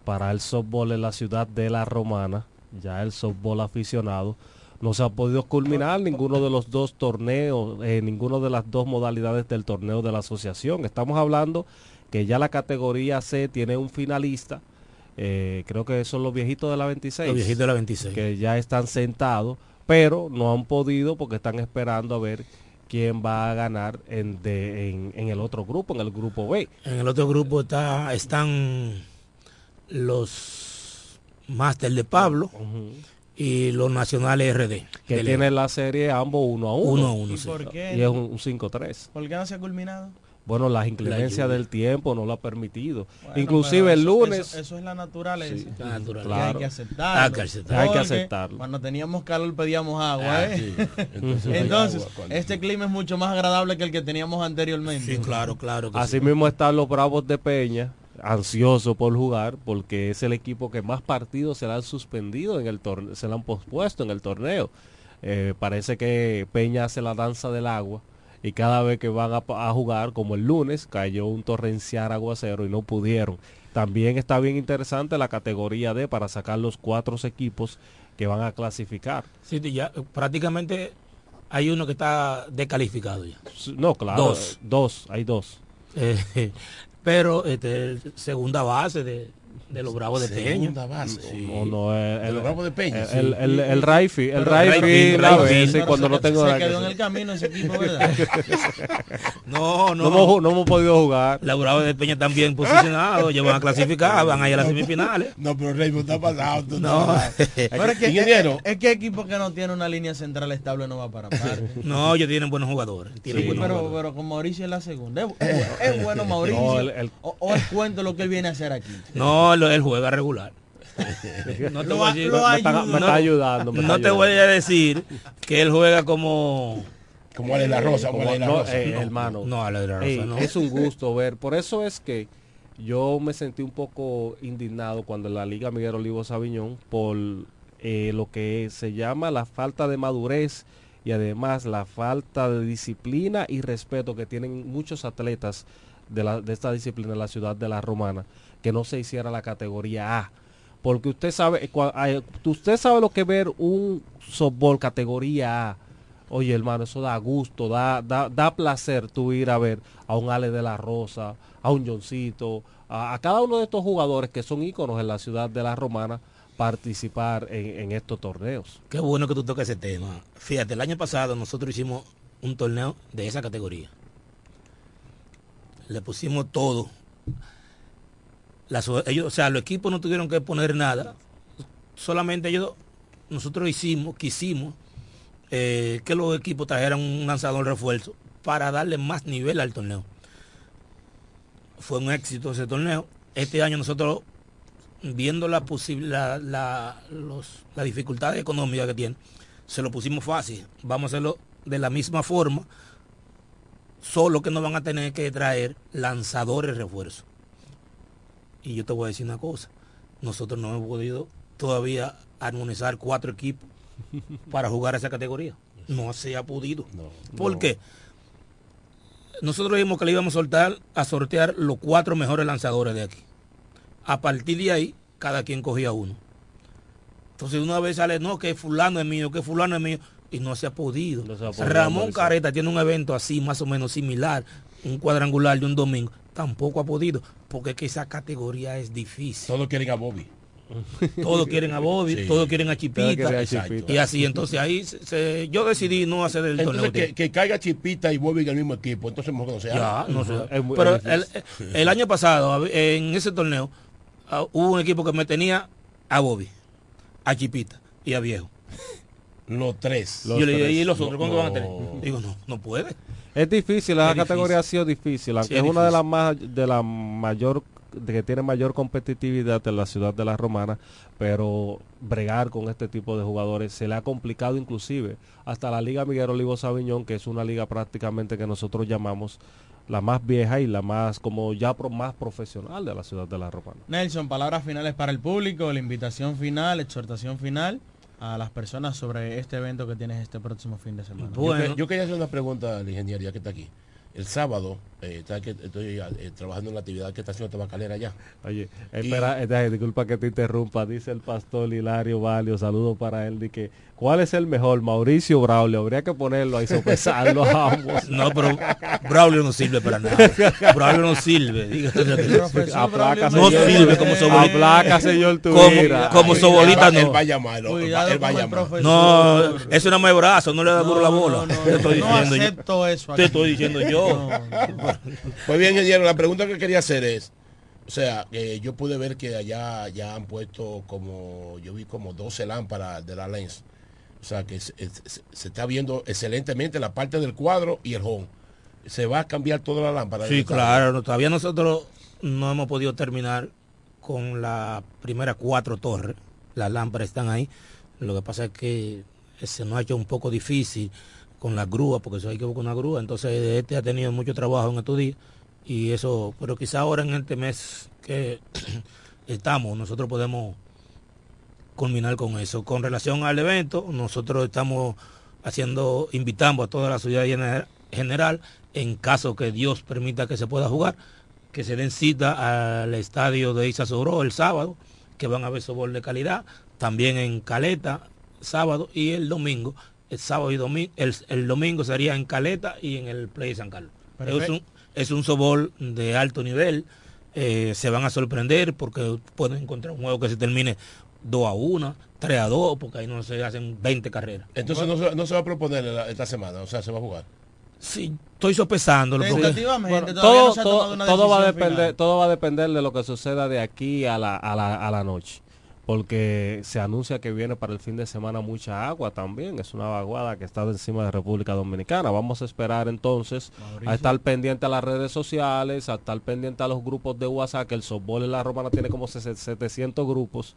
para el softball en la ciudad de La Romana. Ya el softball aficionado no se ha podido culminar ninguno de los dos torneos, eh, ninguno de las dos modalidades del torneo de la asociación. Estamos hablando que ya la categoría C tiene un finalista. Eh, creo que son los viejitos de la 26.
Los viejitos de la 26.
Que ya están sentados pero no han podido porque están esperando a ver quién va a ganar en, en, el otro grupo, en el grupo B.
En el otro grupo está, están los Máster de Pablo y los Nacionales RD.
Que tienen la serie ambos uno a uno.
Uno a uno,
¿Y, por qué? y es un 5-3.
¿Por qué no se ha culminado?
Bueno, las inclemencias del tiempo no lo ha permitido. Inclusive el lunes...
Eso, es la naturaleza.
hay
que aceptarlo.
Hay que aceptarlo.
Cuando teníamos calor pedíamos agua. Ah, ¿eh? Entonces, este clima es mucho más agradable que el que teníamos anteriormente.
Sí, claro, claro.
Así mismo están los Bravos de Peña, ansiosos por jugar, porque es el equipo que más partidos se le han suspendido en el torneo, se le han pospuesto en el torneo. Eh, parece que Peña hace la danza del agua y cada vez que van a, jugar, como el lunes, cayó un torrencial aguacero y no pudieron. También está bien interesante la categoría D para sacar los cuatro equipos que van a clasificar.
Sí, ya prácticamente hay uno que está descalificado ya.
No, claro. Dos. Dos, hay dos.
Eh, pero este, segunda base de, de los Bravos de Peña.
Segunda base.
No, el,
De los Bravos de Peña,
el,
sí.
el, el, el Raifi, el Raifi, la vez, cuando no tengo
se quedó en el camino ese equipo, ¿verdad?
No, no.
No hemos, no hemos podido jugar.
Los Bravos de Peña están bien posicionados, ya van a clasificar, van a ir a las semifinales.
No, pero Raymond está pasado. tú
No.
Pero es que,
Ingeniero.
es, es que equipo que no tiene una línea central estable no va para parte.
No, ellos tienen buenos jugadores. Tienen
Sí,
buenos
pero,
jugadores.
pero con Mauricio en la segunda. ¿Es, es- es bueno Mauricio?
No, el- el-
o, o es cuento lo que él viene a hacer aquí?
No, él, él juega regular. No te voy a decir-
Me está, me
no-
está ayudando. me
no te voy a decir que él juega como
Como Ale La Rosa, como
Como-
Ale La
no, eh,
No,
hermano.
no, Ale de la Rosa,
Ey,
no.
Es un gusto ver. Por eso es que yo me sentí un poco indignado cuando la Liga Miguel Olivo Sabiñón por eh, lo que se llama la falta de madurez y además la falta de disciplina y respeto que tienen muchos atletas de, la, de esta disciplina en la ciudad de la Romana, que no se hiciera la categoría A. Porque usted sabe, cua- ay, usted sabe lo que ver un softball categoría A. Oye, hermano, eso da gusto, da, da, da placer tú ir a ver a un Ale de la Rosa, a un Johncito, a, a cada uno de estos jugadores que son íconos en la ciudad de la Romana participar en, en estos torneos.
Qué bueno que tú toques ese tema. Fíjate, el año pasado nosotros hicimos un torneo de esa categoría. Le pusimos todo. Ellos, o sea, los equipos no tuvieron que poner nada. Solamente ellos, nosotros hicimos, quisimos eh, que los equipos trajeran un lanzador refuerzo para darle más nivel al torneo. Fue un éxito ese torneo. Este año nosotros viendo la la, la, los, la dificultad económica que tiene, se lo pusimos fácil. Vamos a hacerlo de la misma forma, solo que no van a tener que traer lanzadores refuerzos. Y yo te voy a decir una cosa, nosotros no hemos podido todavía armonizar cuatro equipos para jugar esa categoría. No se ha podido. ¿Por
no.
qué? Nosotros dijimos que le íbamos a soltar a sortear los cuatro mejores lanzadores de aquí. A partir de ahí, cada quien cogía uno. Entonces una vez sale, no, que fulano es mío, que fulano es mío, y no se ha podido.
No se ha podido
Ramón. Careta tiene un evento así, más o menos similar, un cuadrangular de un domingo, tampoco ha podido, porque es que esa categoría es difícil.
Todos quieren a Bobby.
Todos quieren a Bobby,
Sí.
todos quieren a Chipita, y así, entonces ahí se- se- yo decidí no hacer el torneo.
Que, que caiga Chipita y Bobby en el mismo equipo. Entonces, mejor que no se
Ya,
haga.
no sé.
Es muy-
Pero el, año pasado, en ese torneo, ah, hubo un equipo que me tenía a Bobby, a Chipita y a Viejo.
Los tres.
Los
yo le dije. ¿y los otros cuándo
No.
van a tener? Digo, no, no puede.
Es difícil, la
Es
categoría
difícil.
ha sido difícil, aunque
Sí, es
es una de las más de la mayor de que tiene mayor competitividad en la ciudad de la Romana, pero bregar con este tipo de jugadores se le ha complicado inclusive hasta la Liga Miguel Olivo Sabiñón, que es una liga prácticamente que nosotros llamamos la más vieja y la más como ya pro- más profesional de la ciudad de la Romana.
Nelson, palabras finales para el público, la invitación final, exhortación final a las personas sobre este evento que tienes este próximo fin de semana.
Yo
Bueno.
que- Yo, quería hacer una pregunta al ingeniero ya que está aquí. El sábado, eh, está que estoy eh, trabajando en la actividad que está haciendo Tabacalera allá.
Oye, espera, eh, disculpa que te interrumpa, dice el pastor Hilario Valio, saludo para él, de que ¿cuál es el mejor? Mauricio Braulio, habría que ponerlo ahí, sopesarlo a ambos.
No, pero Braulio no sirve para nada. Braulio no sirve.
Aplácase,
No
señor.
sirve como sobolita.
Aplaca, señor
Como,
Tuvira.
como
Él
sobolita no.
Él va a llamar. él va-
Cuidado
él va a
con el
llamar.
profesor.
No, eso no me brazo, no le da duro la bola.
no, no,
te estoy
no
diciendo yo.
acepto eso
Te estoy diciendo yo.
Pues bien, ingeniero, la pregunta que quería hacer es, o sea, yo pude ver que allá ya han puesto como, yo vi como 12 lámparas de la lens. O sea, que se está viendo excelentemente la parte del cuadro y el home. Se va a cambiar toda la lámpara.
Sí, claro. no, Todavía nosotros no hemos podido terminar con la primera cuatro torres. Las lámparas están ahí. Lo que pasa es que se nos ha hecho un poco difícil con las grúas, porque eso hay que buscar una grúa. Entonces, este ha tenido mucho trabajo en estos días. Y eso, pero quizá ahora en este mes que estamos, nosotros podemos culminar con eso. Con relación al evento, nosotros estamos haciendo, invitando a toda la ciudad gener- general, en caso que Dios permita que se pueda jugar, que se den cita al estadio de Isa Sobró el sábado, que van a ver sobol de calidad, también en Caleta, sábado y el domingo, el sábado y domingo, el, el domingo sería en Caleta y en el Play de San Carlos. Es un, es un sobol de alto nivel, eh, se van a sorprender porque pueden encontrar un juego que se termine 2 a 1, 3 a 2, porque ahí no se hacen 20 carreras.
Entonces no se, no se va a proponer la- esta semana, o sea, se va a jugar.
Sí, estoy sopesándolo. porque-
Tentativamente,
Bueno, todo,
no
va a depender,
final.
todo va a depender de lo que suceda de aquí a la, a la, a la noche. Porque se anuncia que viene para el fin de semana mucha agua también. Es una vaguada que está encima de República Dominicana. Vamos a esperar entonces
Mauricio.
a estar pendiente a las redes sociales, a estar pendiente a los grupos de WhatsApp, que el softball en la romana tiene como 700 grupos.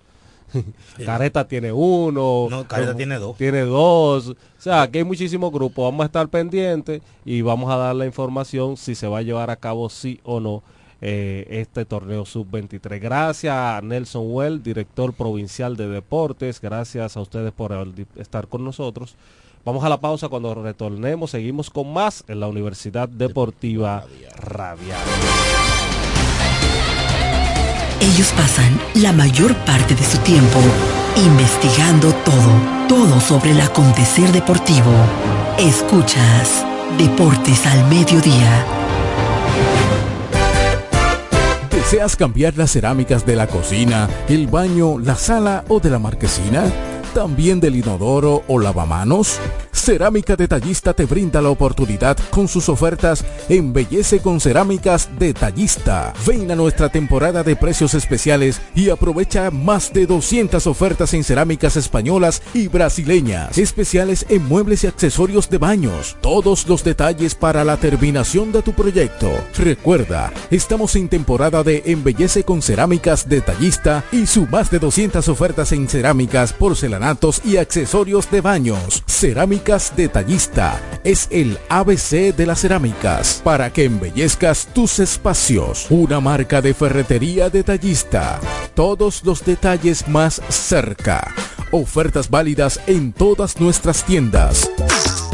Careta tiene uno.
No, Careta tiene dos.
Tiene dos. O sea, aquí hay muchísimos grupos. Vamos a estar pendientes y vamos a dar la información si se va a llevar a cabo sí o no eh, este torneo sub-23. Gracias a Nelson Well, director provincial de deportes. Gracias a ustedes por estar con nosotros. Vamos a la pausa cuando retornemos. Seguimos con más en la Universidad Deportiva Radial.
Ellos pasan la mayor parte de su tiempo investigando todo, todo sobre el acontecer deportivo. Escuchas Deportes al Mediodía.
¿Deseas cambiar las cerámicas de la cocina, el baño, la sala o de la marquesina? ¿También del inodoro o lavamanos? Cerámica Detallista te brinda la oportunidad con sus ofertas Embellece con Cerámicas Detallista. Ven a nuestra temporada de precios especiales y aprovecha más de 200 ofertas en cerámicas españolas y brasileñas. Especiales en muebles y accesorios de baños. Todos los detalles para la terminación de tu proyecto. Recuerda, estamos en temporada de Embellece con Cerámicas Detallista y su más de 200 ofertas en cerámicas, y accesorios de baños. Cerámicas Detallista es el ABC de las cerámicas para que embellezcas tus espacios. Una marca de ferretería detallista. Todos los detalles más cerca. Ofertas válidas en todas nuestras tiendas.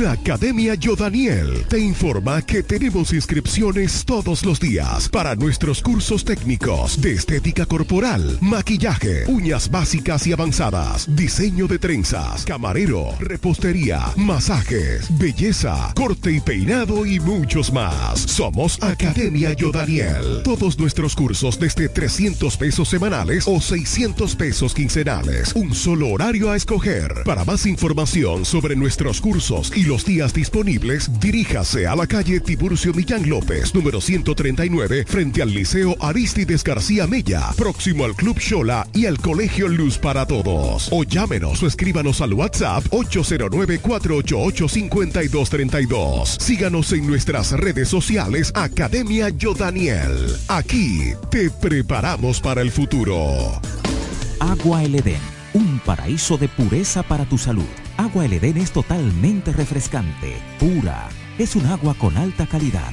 La Academia Yodaniel te informa que tenemos inscripciones todos los días para nuestros cursos técnicos de estética corporal, maquillaje, uñas básicas y avanzadas, diseño de trenzas, camarero, repostería, masajes, belleza, corte y peinado y muchos más. Somos Academia Yodaniel. Todos nuestros cursos desde 300 pesos semanales o 600 pesos quincenales. Un solo horario a escoger. Para más información sobre nuestros cursos los días disponibles, diríjase a la calle Tiburcio Millán López, número 139, frente al Liceo Aristides García Mella, próximo al Club Shola y al Colegio Luz para Todos. O llámenos o escríbanos al WhatsApp 809-488-5232. Síganos en nuestras redes sociales Academia Yodaniel. Aquí te preparamos para el futuro.
Agua El Edén, un paraíso de pureza para tu salud. Agua El es totalmente refrescante, pura. Es un agua con alta calidad,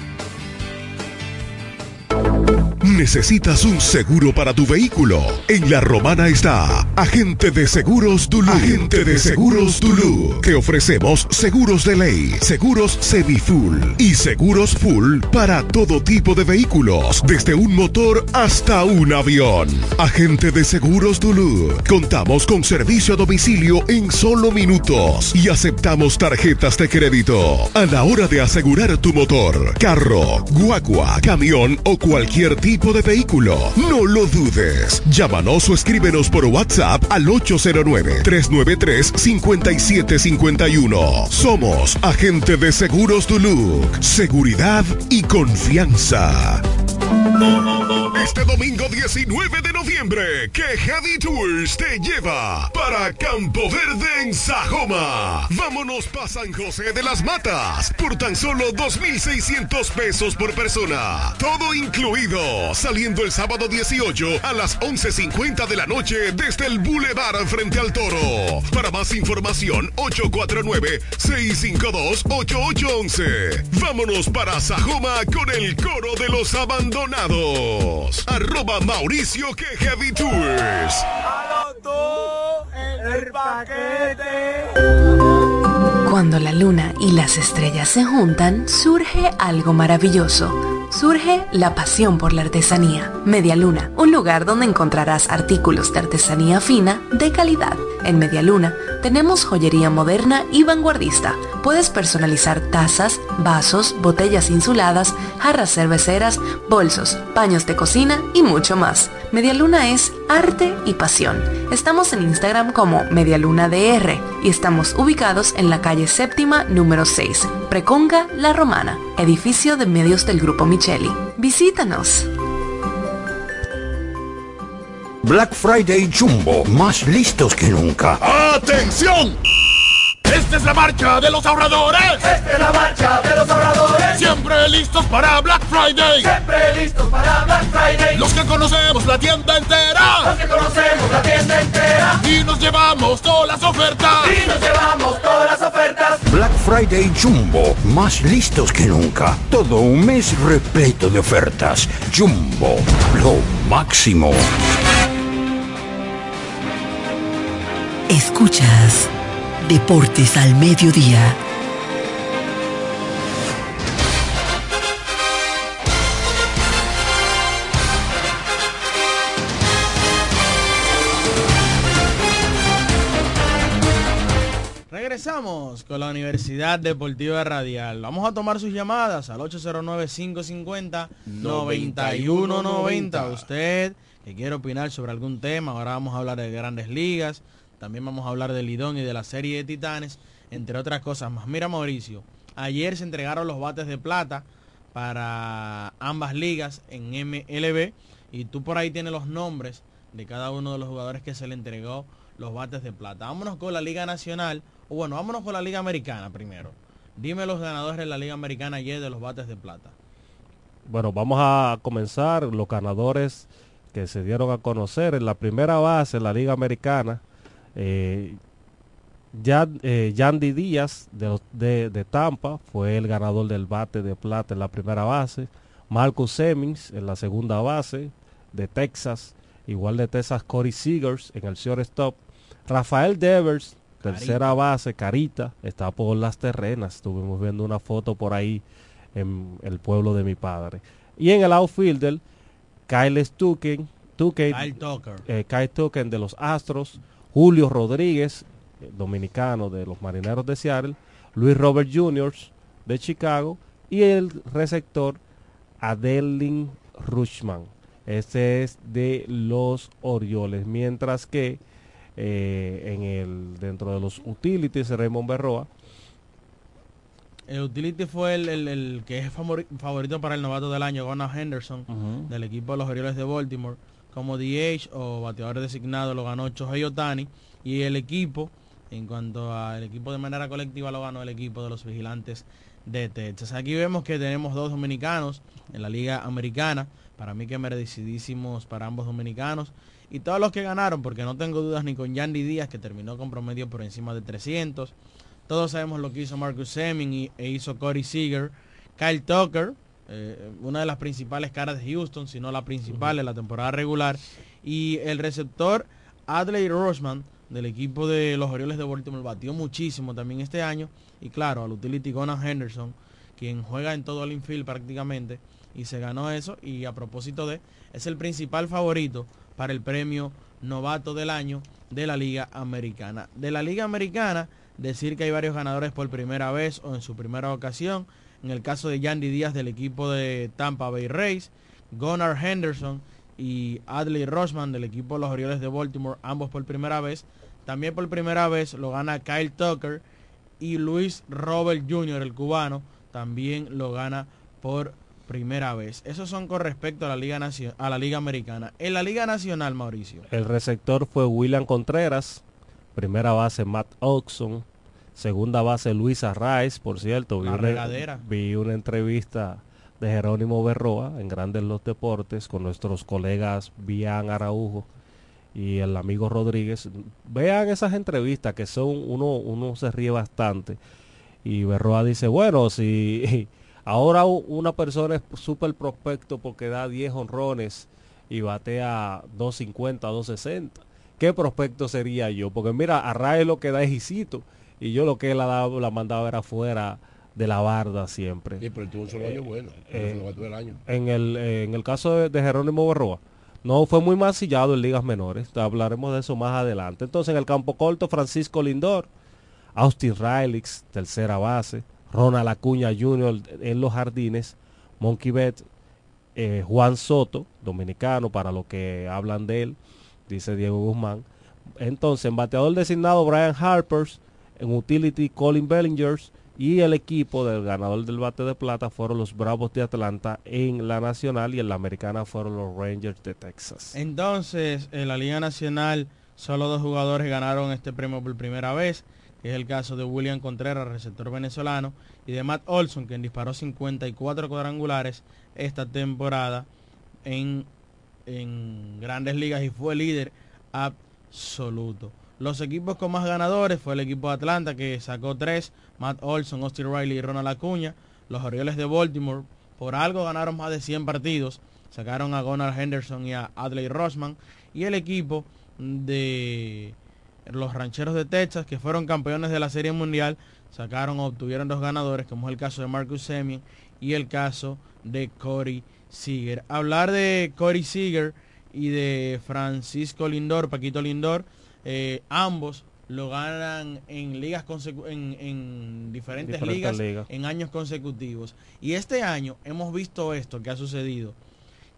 ¿Necesitas un seguro para tu vehículo? En La Romana está Agente de Seguros Dulú. Agente de Seguros Dulú. Te ofrecemos seguros de ley, seguros semi-full y seguros full para todo tipo de vehículos, desde un motor hasta un avión. Agente de Seguros Dulú. Contamos con servicio a domicilio en solo minutos y aceptamos tarjetas de crédito. A la hora de asegurar tu motor, carro, guagua, camión o cualquier tipo de vehículo, no lo dudes. Llámanos o escríbenos por WhatsApp al 809-393-5751. Somos Agente de Seguros Duluc. Seguridad y confianza. Este domingo 19 de noviembre, que Heavy Tours te lleva para Campo Verde en Sajoma. Vámonos para San José de las Matas por tan solo 2.600 pesos por persona. Todo incluido, saliendo el sábado 18 a las 11.50 de la noche desde el Boulevard frente al Toro. Para más información, 849-652-8811. Vámonos para Sajoma con el coro de los abandonados. Arroba Mauricio que Heavy Tours.
el paquete.
Cuando la luna y las estrellas se juntan, surge algo maravilloso. Surge la pasión por la artesanía. Media Luna, un lugar donde encontrarás artículos de artesanía fina de calidad. En Media Luna tenemos joyería moderna y vanguardista. Puedes personalizar tazas, vasos, botellas insuladas, jarras cerveceras, bolsos, paños de cocina y mucho más. Media Luna es arte y pasión. Estamos en Instagram como MedialunaDR y estamos ubicados en la calle séptima número 6, Preconga La Romana, edificio de medios del Grupo Micheli. Visítanos.
Black Friday Jumbo, más listos que nunca.
¡Atención! Esta es la marcha de los ahorradores.
Esta es la marcha de los ahorradores.
Siempre listos para Black Friday.
Siempre listos para Black Friday.
Los que conocemos la tienda entera.
Los que conocemos la tienda entera.
Y nos llevamos todas las ofertas.
Y nos llevamos todas las ofertas.
Black Friday Jumbo, más listos que nunca. Todo un mes repleto de ofertas. Jumbo, lo máximo.
Escuchas Deportes al Mediodía.
Regresamos con la Universidad Deportiva Radial. Vamos a tomar sus llamadas al 809-550-9190. Usted que quiere opinar sobre algún tema, ahora vamos a hablar de grandes ligas, también vamos a hablar del Lidón y de la serie de Titanes, entre otras cosas más. Mira Mauricio, ayer se entregaron los bates de plata para ambas ligas en MLB y tú por ahí tienes los nombres de cada uno de los jugadores que se le entregó los bates de plata. Vámonos con la Liga Nacional, o bueno, vámonos con la Liga Americana primero. Dime los ganadores de la Liga Americana ayer de los bates de plata.
Bueno, vamos a comenzar los ganadores que se dieron a conocer en la primera base en la Liga Americana. Eh, eh, Yandy Díaz de, de, de, Tampa fue el ganador del bate de plata en la primera base. Marcus Semmings en la segunda base de Texas. Igual de Texas Corey Seegers en el shortstop. Rafael Devers, tercera base, Carita, está por las terrenas. Estuvimos viendo una foto por ahí en el pueblo de mi padre. Y en el outfielder, Kyle Stuken, Tuken,
Kyle Tucker.
Eh, Kyle Tuken de los Astros, Julio Rodríguez, dominicano de los Marineros de Seattle, Luis Robert Jr. de Chicago y el receptor Adeline Rushman. Este es de los Orioles, mientras que eh, en el dentro de los utilities Raymond Berroa.
El utility fue el, el, el que es favorito para el novato del año, Gunnar Henderson, uh -huh. del equipo de los Orioles de Baltimore. Como DH o bateador designado lo ganó Chohei Otani. Y el equipo, en cuanto al equipo de manera colectiva, lo ganó el equipo de los vigilantes de Texas. Aquí vemos que tenemos dos dominicanos en la liga americana. Para mí que merecidísimos para ambos dominicanos. Y todos los que ganaron, porque no tengo dudas ni con Yandy Díaz, que terminó con promedio por encima de 300. Todos sabemos lo que hizo Marcus Seming y, e hizo Corey Seager. Kyle Tucker, eh, una de las principales caras de Houston, si no la principal en la temporada regular. Y el receptor Adley Rosman del equipo de los Orioles de Baltimore batió muchísimo también este año. Y claro, al utility Gunnar Henderson, quien juega en todo el infield prácticamente. Y se ganó eso. Y a propósito de, es el principal favorito para el premio novato del año de la Liga Americana. De la Liga Americana, decir que hay varios ganadores por primera vez o en su primera ocasión. En el caso de Yandy Díaz del equipo de Tampa Bay Rays, Gunnar Henderson y Adley Rosman del equipo de los Orioles de Baltimore, ambos por primera vez. También por primera vez lo gana Kyle Tucker y Luis Robert Jr., el cubano, también lo gana por primera vez. Esos son con respecto a la Liga, a la Liga Americana. En la Liga Nacional, Mauricio.
El receptor fue William Contreras, primera base Matt Oxon, segunda base Luisa Rice, por cierto.
Vi una,
vi una entrevista de Jerónimo Berroa en Grandes los Deportes con nuestros colegas Bian Araujo y el amigo Rodríguez. Vean esas entrevistas que son, uno, uno se ríe bastante. Y Berroa dice, bueno, si ahora una persona es súper prospecto porque da 10 honrones y batea 250, 260. ¿Qué prospecto sería yo? Porque mira, a Ray lo que da es Isito y yo lo que él ha la mandaba era afuera de la barda siempre.
Sí, pero tuvo un solo año bueno,
eh, el año. En el, en el caso de, de Jerónimo Berroa, no fue muy masillado en ligas menores. Hablaremos de eso más adelante. Entonces en el campo corto, Francisco Lindor, Austin Riley, tercera base, Ronald Acuña Jr. en los jardines, Monkey Bet, eh, Juan Soto, dominicano, para lo que hablan de él, dice Diego Guzmán. Entonces, en bateador designado Brian Harpers, en utility Colin Bellingers, y el equipo del ganador del bate de plata fueron los Bravos de Atlanta en la nacional y en la americana fueron los Rangers de Texas.
Entonces, en la Liga Nacional, solo dos jugadores ganaron este premio por primera vez, que es el caso de William Contreras, receptor venezolano, y de Matt Olson, quien disparó 54 cuadrangulares esta temporada en, en grandes ligas y fue líder absoluto. Los equipos con más ganadores fue el equipo de Atlanta que sacó tres, Matt Olson, Austin Riley y Ronald Acuña. Los Orioles de Baltimore por algo ganaron más de 100 partidos. Sacaron a Gunnar Henderson y a Adley Rosman. Y el equipo de los Rancheros de Texas, que fueron campeones de la Serie Mundial, sacaron o obtuvieron dos ganadores, como es el caso de Marcus Semien y el caso de Corey Seager. Hablar de Corey Seager y de Francisco Lindor, Paquito Lindor, eh, ambos lo ganan en ligas en, diferentes, ligas, en años consecutivos. Y este año hemos visto esto que ha sucedido,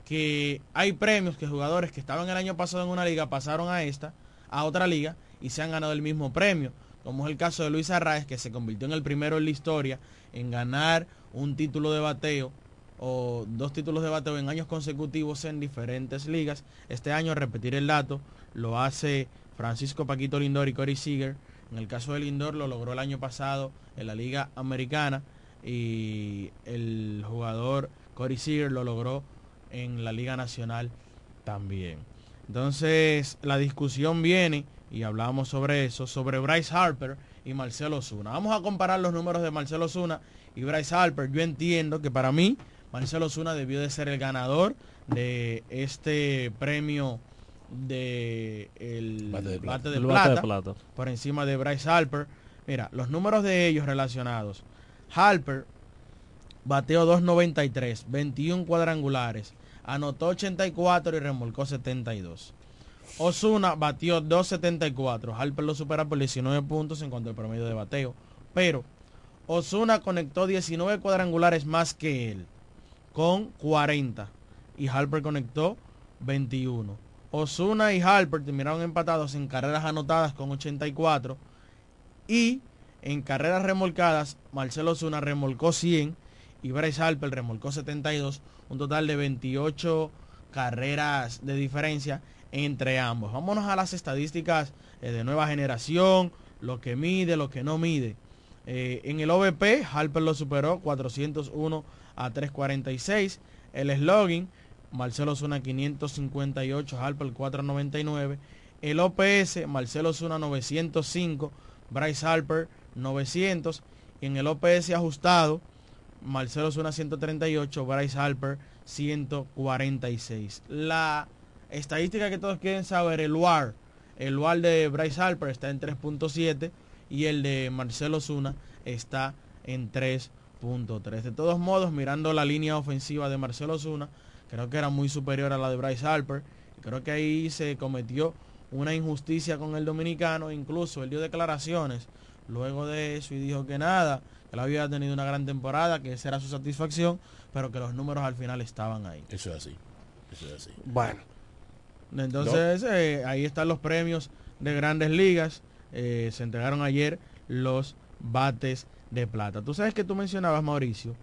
que hay premios que jugadores que estaban el año pasado en una liga pasaron a esta, a otra liga y se han ganado el mismo premio, como es el caso de Luis Arraez que se convirtió en el primero en la historia en ganar un título de bateo o dos títulos de bateo en años consecutivos en diferentes ligas. Este año, repetir el dato, lo hace Francisco Paquito Lindor y Corey Seager. En el caso de Lindor lo logró el año pasado en la Liga Americana y el jugador Corey Seager lo logró en la Liga Nacional también. Entonces la discusión viene, y hablamos sobre eso, sobre Bryce Harper y Marcelo Zuna. Vamos a comparar los números de Marcelo Zuna y Bryce Harper. Yo entiendo que para mí Marcelo Zuna debió de ser el ganador de este premio de el bate de plata, por encima de Bryce Harper. Mira, los números de ellos relacionados. Harper bateó 2.93, 21 cuadrangulares, anotó 84 y remolcó 72. Osuna batió 2.74, Harper lo supera por 19 puntos en cuanto al promedio de bateo, pero Osuna conectó 19 cuadrangulares más que él, con 40, y Harper conectó 21. Osuna y Harper terminaron empatados en carreras anotadas con 84 y en carreras remolcadas Marcelo Osuna remolcó 100 y Bryce Harper remolcó 72, un total de 28 carreras de diferencia entre ambos. Vámonos a las estadísticas eh, de nueva generación, lo que mide, lo que no mide. Eh, en el OVP, Harper lo superó 401 a 346. El slogan Marcelo Zuna 558, Harper 499. El OPS, Marcelo Zuna 905, Bryce Harper 900. Y en el OPS ajustado, Marcelo Zuna 138, Bryce Harper 146. La estadística que todos quieren saber, el WAR. El WAR de Bryce Harper está en 3.7 y el de Marcelo Zuna está en 3.3. De todos modos, mirando la línea ofensiva de Marcelo Zuna, creo que era muy superior a la de Bryce Harper. Creo que ahí se cometió una injusticia con el dominicano, incluso él dio declaraciones luego de eso y dijo que nada, que él había tenido una gran temporada, que esa era su satisfacción, pero que los números al final estaban ahí.
Eso es así, eso es así.
Bueno, entonces eh, ahí están los premios de grandes ligas, eh, se entregaron ayer los bates de plata. Tú sabes que tú mencionabas, Mauricio,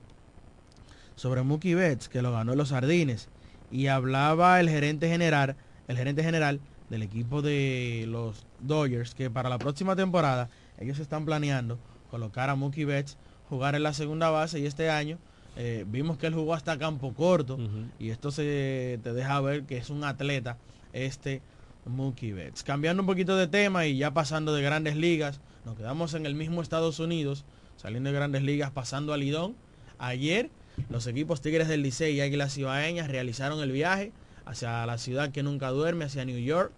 sobre Mookie Betts, que lo ganó en los Sardines. Y hablaba el gerente general, el gerente general del equipo de los Dodgers, que para la próxima temporada ellos están planeando colocar a Mookie Betts, jugar en la segunda base y este año eh, vimos que él jugó hasta campo corto y esto se te deja ver que es un atleta este Mookie Betts. Cambiando un poquito de tema y ya pasando de grandes ligas, nos quedamos en el mismo Estados Unidos, saliendo de grandes ligas, pasando a Lidón. Ayer los equipos Tigres del Licey y Águilas Ibaeñas realizaron el viaje hacia la ciudad que nunca duerme, hacia New York,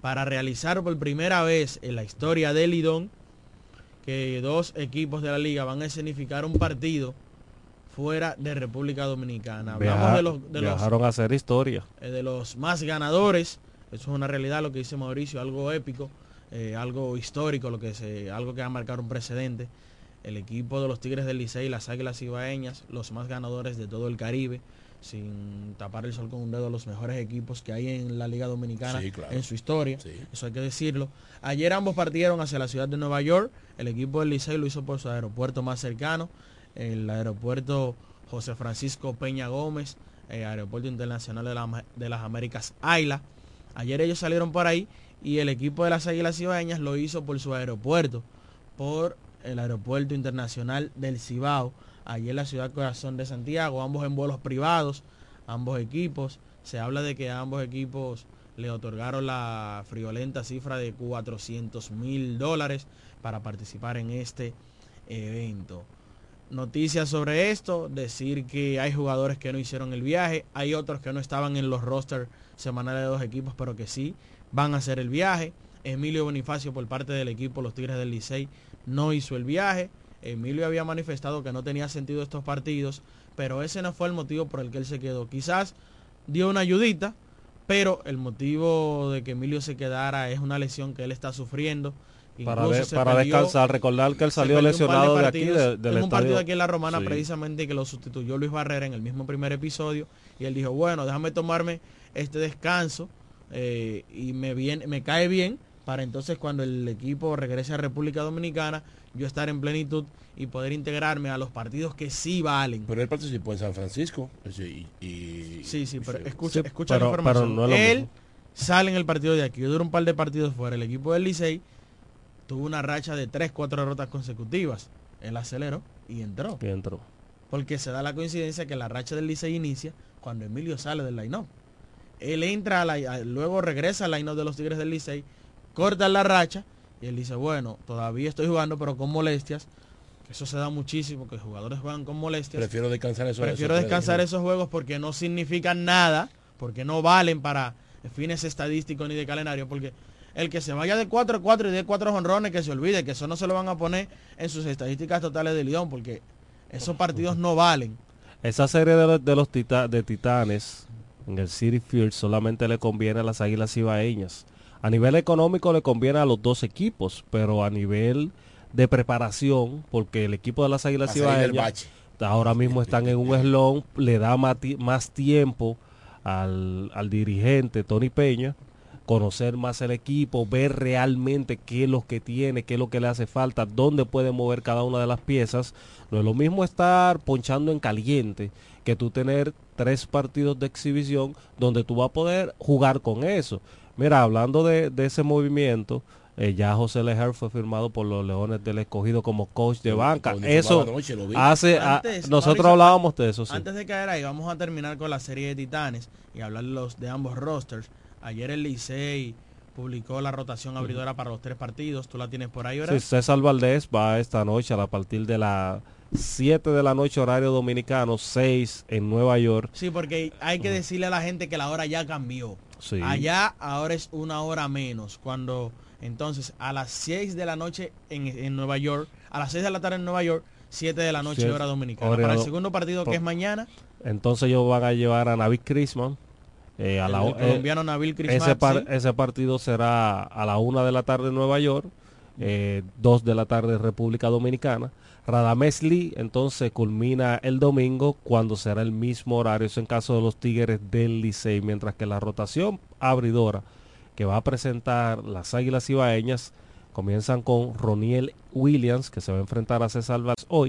para realizar por primera vez en la historia de Lidón que dos equipos de la liga van a escenificar un partido fuera de República Dominicana.
Hablamos de los, de viajaron a hacer historia.
Eh, de los más ganadores. Eso es una realidad lo que dice Mauricio, algo épico, eh, algo histórico, lo que se, algo que va a marcar un precedente. El equipo de los Tigres del Licey, las Águilas Ibaeñas, los más ganadores de todo el Caribe, sin tapar el sol con un dedo, los mejores equipos que hay en la Liga Dominicana en su historia. Eso hay que decirlo. Ayer ambos partieron hacia la ciudad de Nueva York. El equipo del Licey lo hizo por su aeropuerto más cercano, el aeropuerto José Francisco Peña Gómez, el aeropuerto internacional de, las Américas Ayla. Ayer ellos salieron por ahí y el equipo de las Águilas Ibaeñas lo hizo por su aeropuerto, por el aeropuerto internacional del Cibao allí en la ciudad corazón de Santiago, ambos en vuelos privados, ambos equipos. Se habla de que a ambos equipos le otorgaron la friolenta cifra de 400 mil dólares para participar en este evento. Noticias sobre esto, decir que hay jugadores que no hicieron el viaje, hay otros que no estaban en los rosters semanales de dos equipos, pero que sí van a hacer el viaje. Emilio Bonifacio por parte del equipo Los Tigres del Licey no hizo el viaje. Emilio había manifestado que no tenía sentido estos partidos, pero ese no fue el motivo por el que él se quedó. Quizás dio una ayudita, pero el motivo de que Emilio se quedara es una lesión que él está sufriendo.
Para, para descansar, recordar que él salió lesionado de, aquí,
de, un partido aquí en la Romana precisamente que lo sustituyó Luis Barrera en el mismo primer episodio y él dijo, bueno, déjame tomarme este descanso eh, y me, viene, me cae bien para entonces cuando el equipo regrese a República Dominicana yo estar en plenitud y poder integrarme a los partidos que sí valen.
Pero él participó en San Francisco.
sí, sí, pero escucha, escucha la información. él sale en el partido de aquí. Yo duro un par de partidos fuera. El equipo del Licey tuvo una racha de 3, 4 derrotas consecutivas. Él aceleró y entró.
Y entró.
Porque se da la coincidencia que la racha del Licey inicia cuando Emilio sale del line-up. Él entra, a la, luego regresa al line-up de los Tigres del Licey, corta la racha y él dice, bueno, todavía estoy jugando, pero con molestias. Eso se da muchísimo, que jugadores juegan con molestias.
Prefiero descansar esos
Prefiero descansar esos juegos porque no significan nada, porque no valen para fines estadísticos ni de calendario, porque el que se vaya de 4 a 4 y de 4 honrones, que se olvide que eso no se lo van a poner en sus estadísticas totales de León, porque esos partidos no valen.
Esa serie de, de los de titanes en el City Field solamente le conviene a las águilas ibaeñas a nivel económico le conviene a los dos equipos, pero a nivel de preparación, porque el equipo de las Águilas Ibaeñas ahora mismo están en un eslón, le da más, tiempo al, al, dirigente Tony Peña conocer más el equipo, ver realmente qué es lo que tiene, qué es lo que le hace falta, dónde puede mover cada una de las piezas. No es lo mismo estar ponchando en caliente que tú tener tres partidos de exhibición donde tú vas a poder jugar con eso. Mira, hablando de, ese movimiento, eh, ya José Lejer fue firmado por los Leones del Escogido como coach de banca. Eso hace, nosotros hablábamos de eso.
Antes de caer ahí, vamos a terminar con la serie de Titanes y hablar de, los, de ambos rosters. Ayer el Licey publicó la rotación abridora para los tres partidos. Tú la tienes por ahí, ¿verdad? Sí,
César Valdés va esta noche a partir de la 7 de la noche horario dominicano, 6 en Nueva York.
Sí, porque hay que decirle a la gente que la hora ya cambió. Allá ahora es una hora menos. Cuando entonces a las 6 de la noche en, Nueva York, a las 6 de la tarde en Nueva York, 7 de la noche hora dominicana. Para el segundo partido que es mañana.
Entonces ellos van a llevar a Navid Crisman.
Eh, a la, el colombiano Nabil
ese, ese partido será a la 1 de la tarde en Nueva York, eh, 2 de la tarde en República Dominicana. Radames Lee entonces culmina el domingo cuando será el mismo horario, eso en caso de los Tigres del Licey, mientras que la rotación abridora que va a presentar las Águilas Ibaeñas comienzan con Roniel Williams, que se va a enfrentar a César Valdés hoy.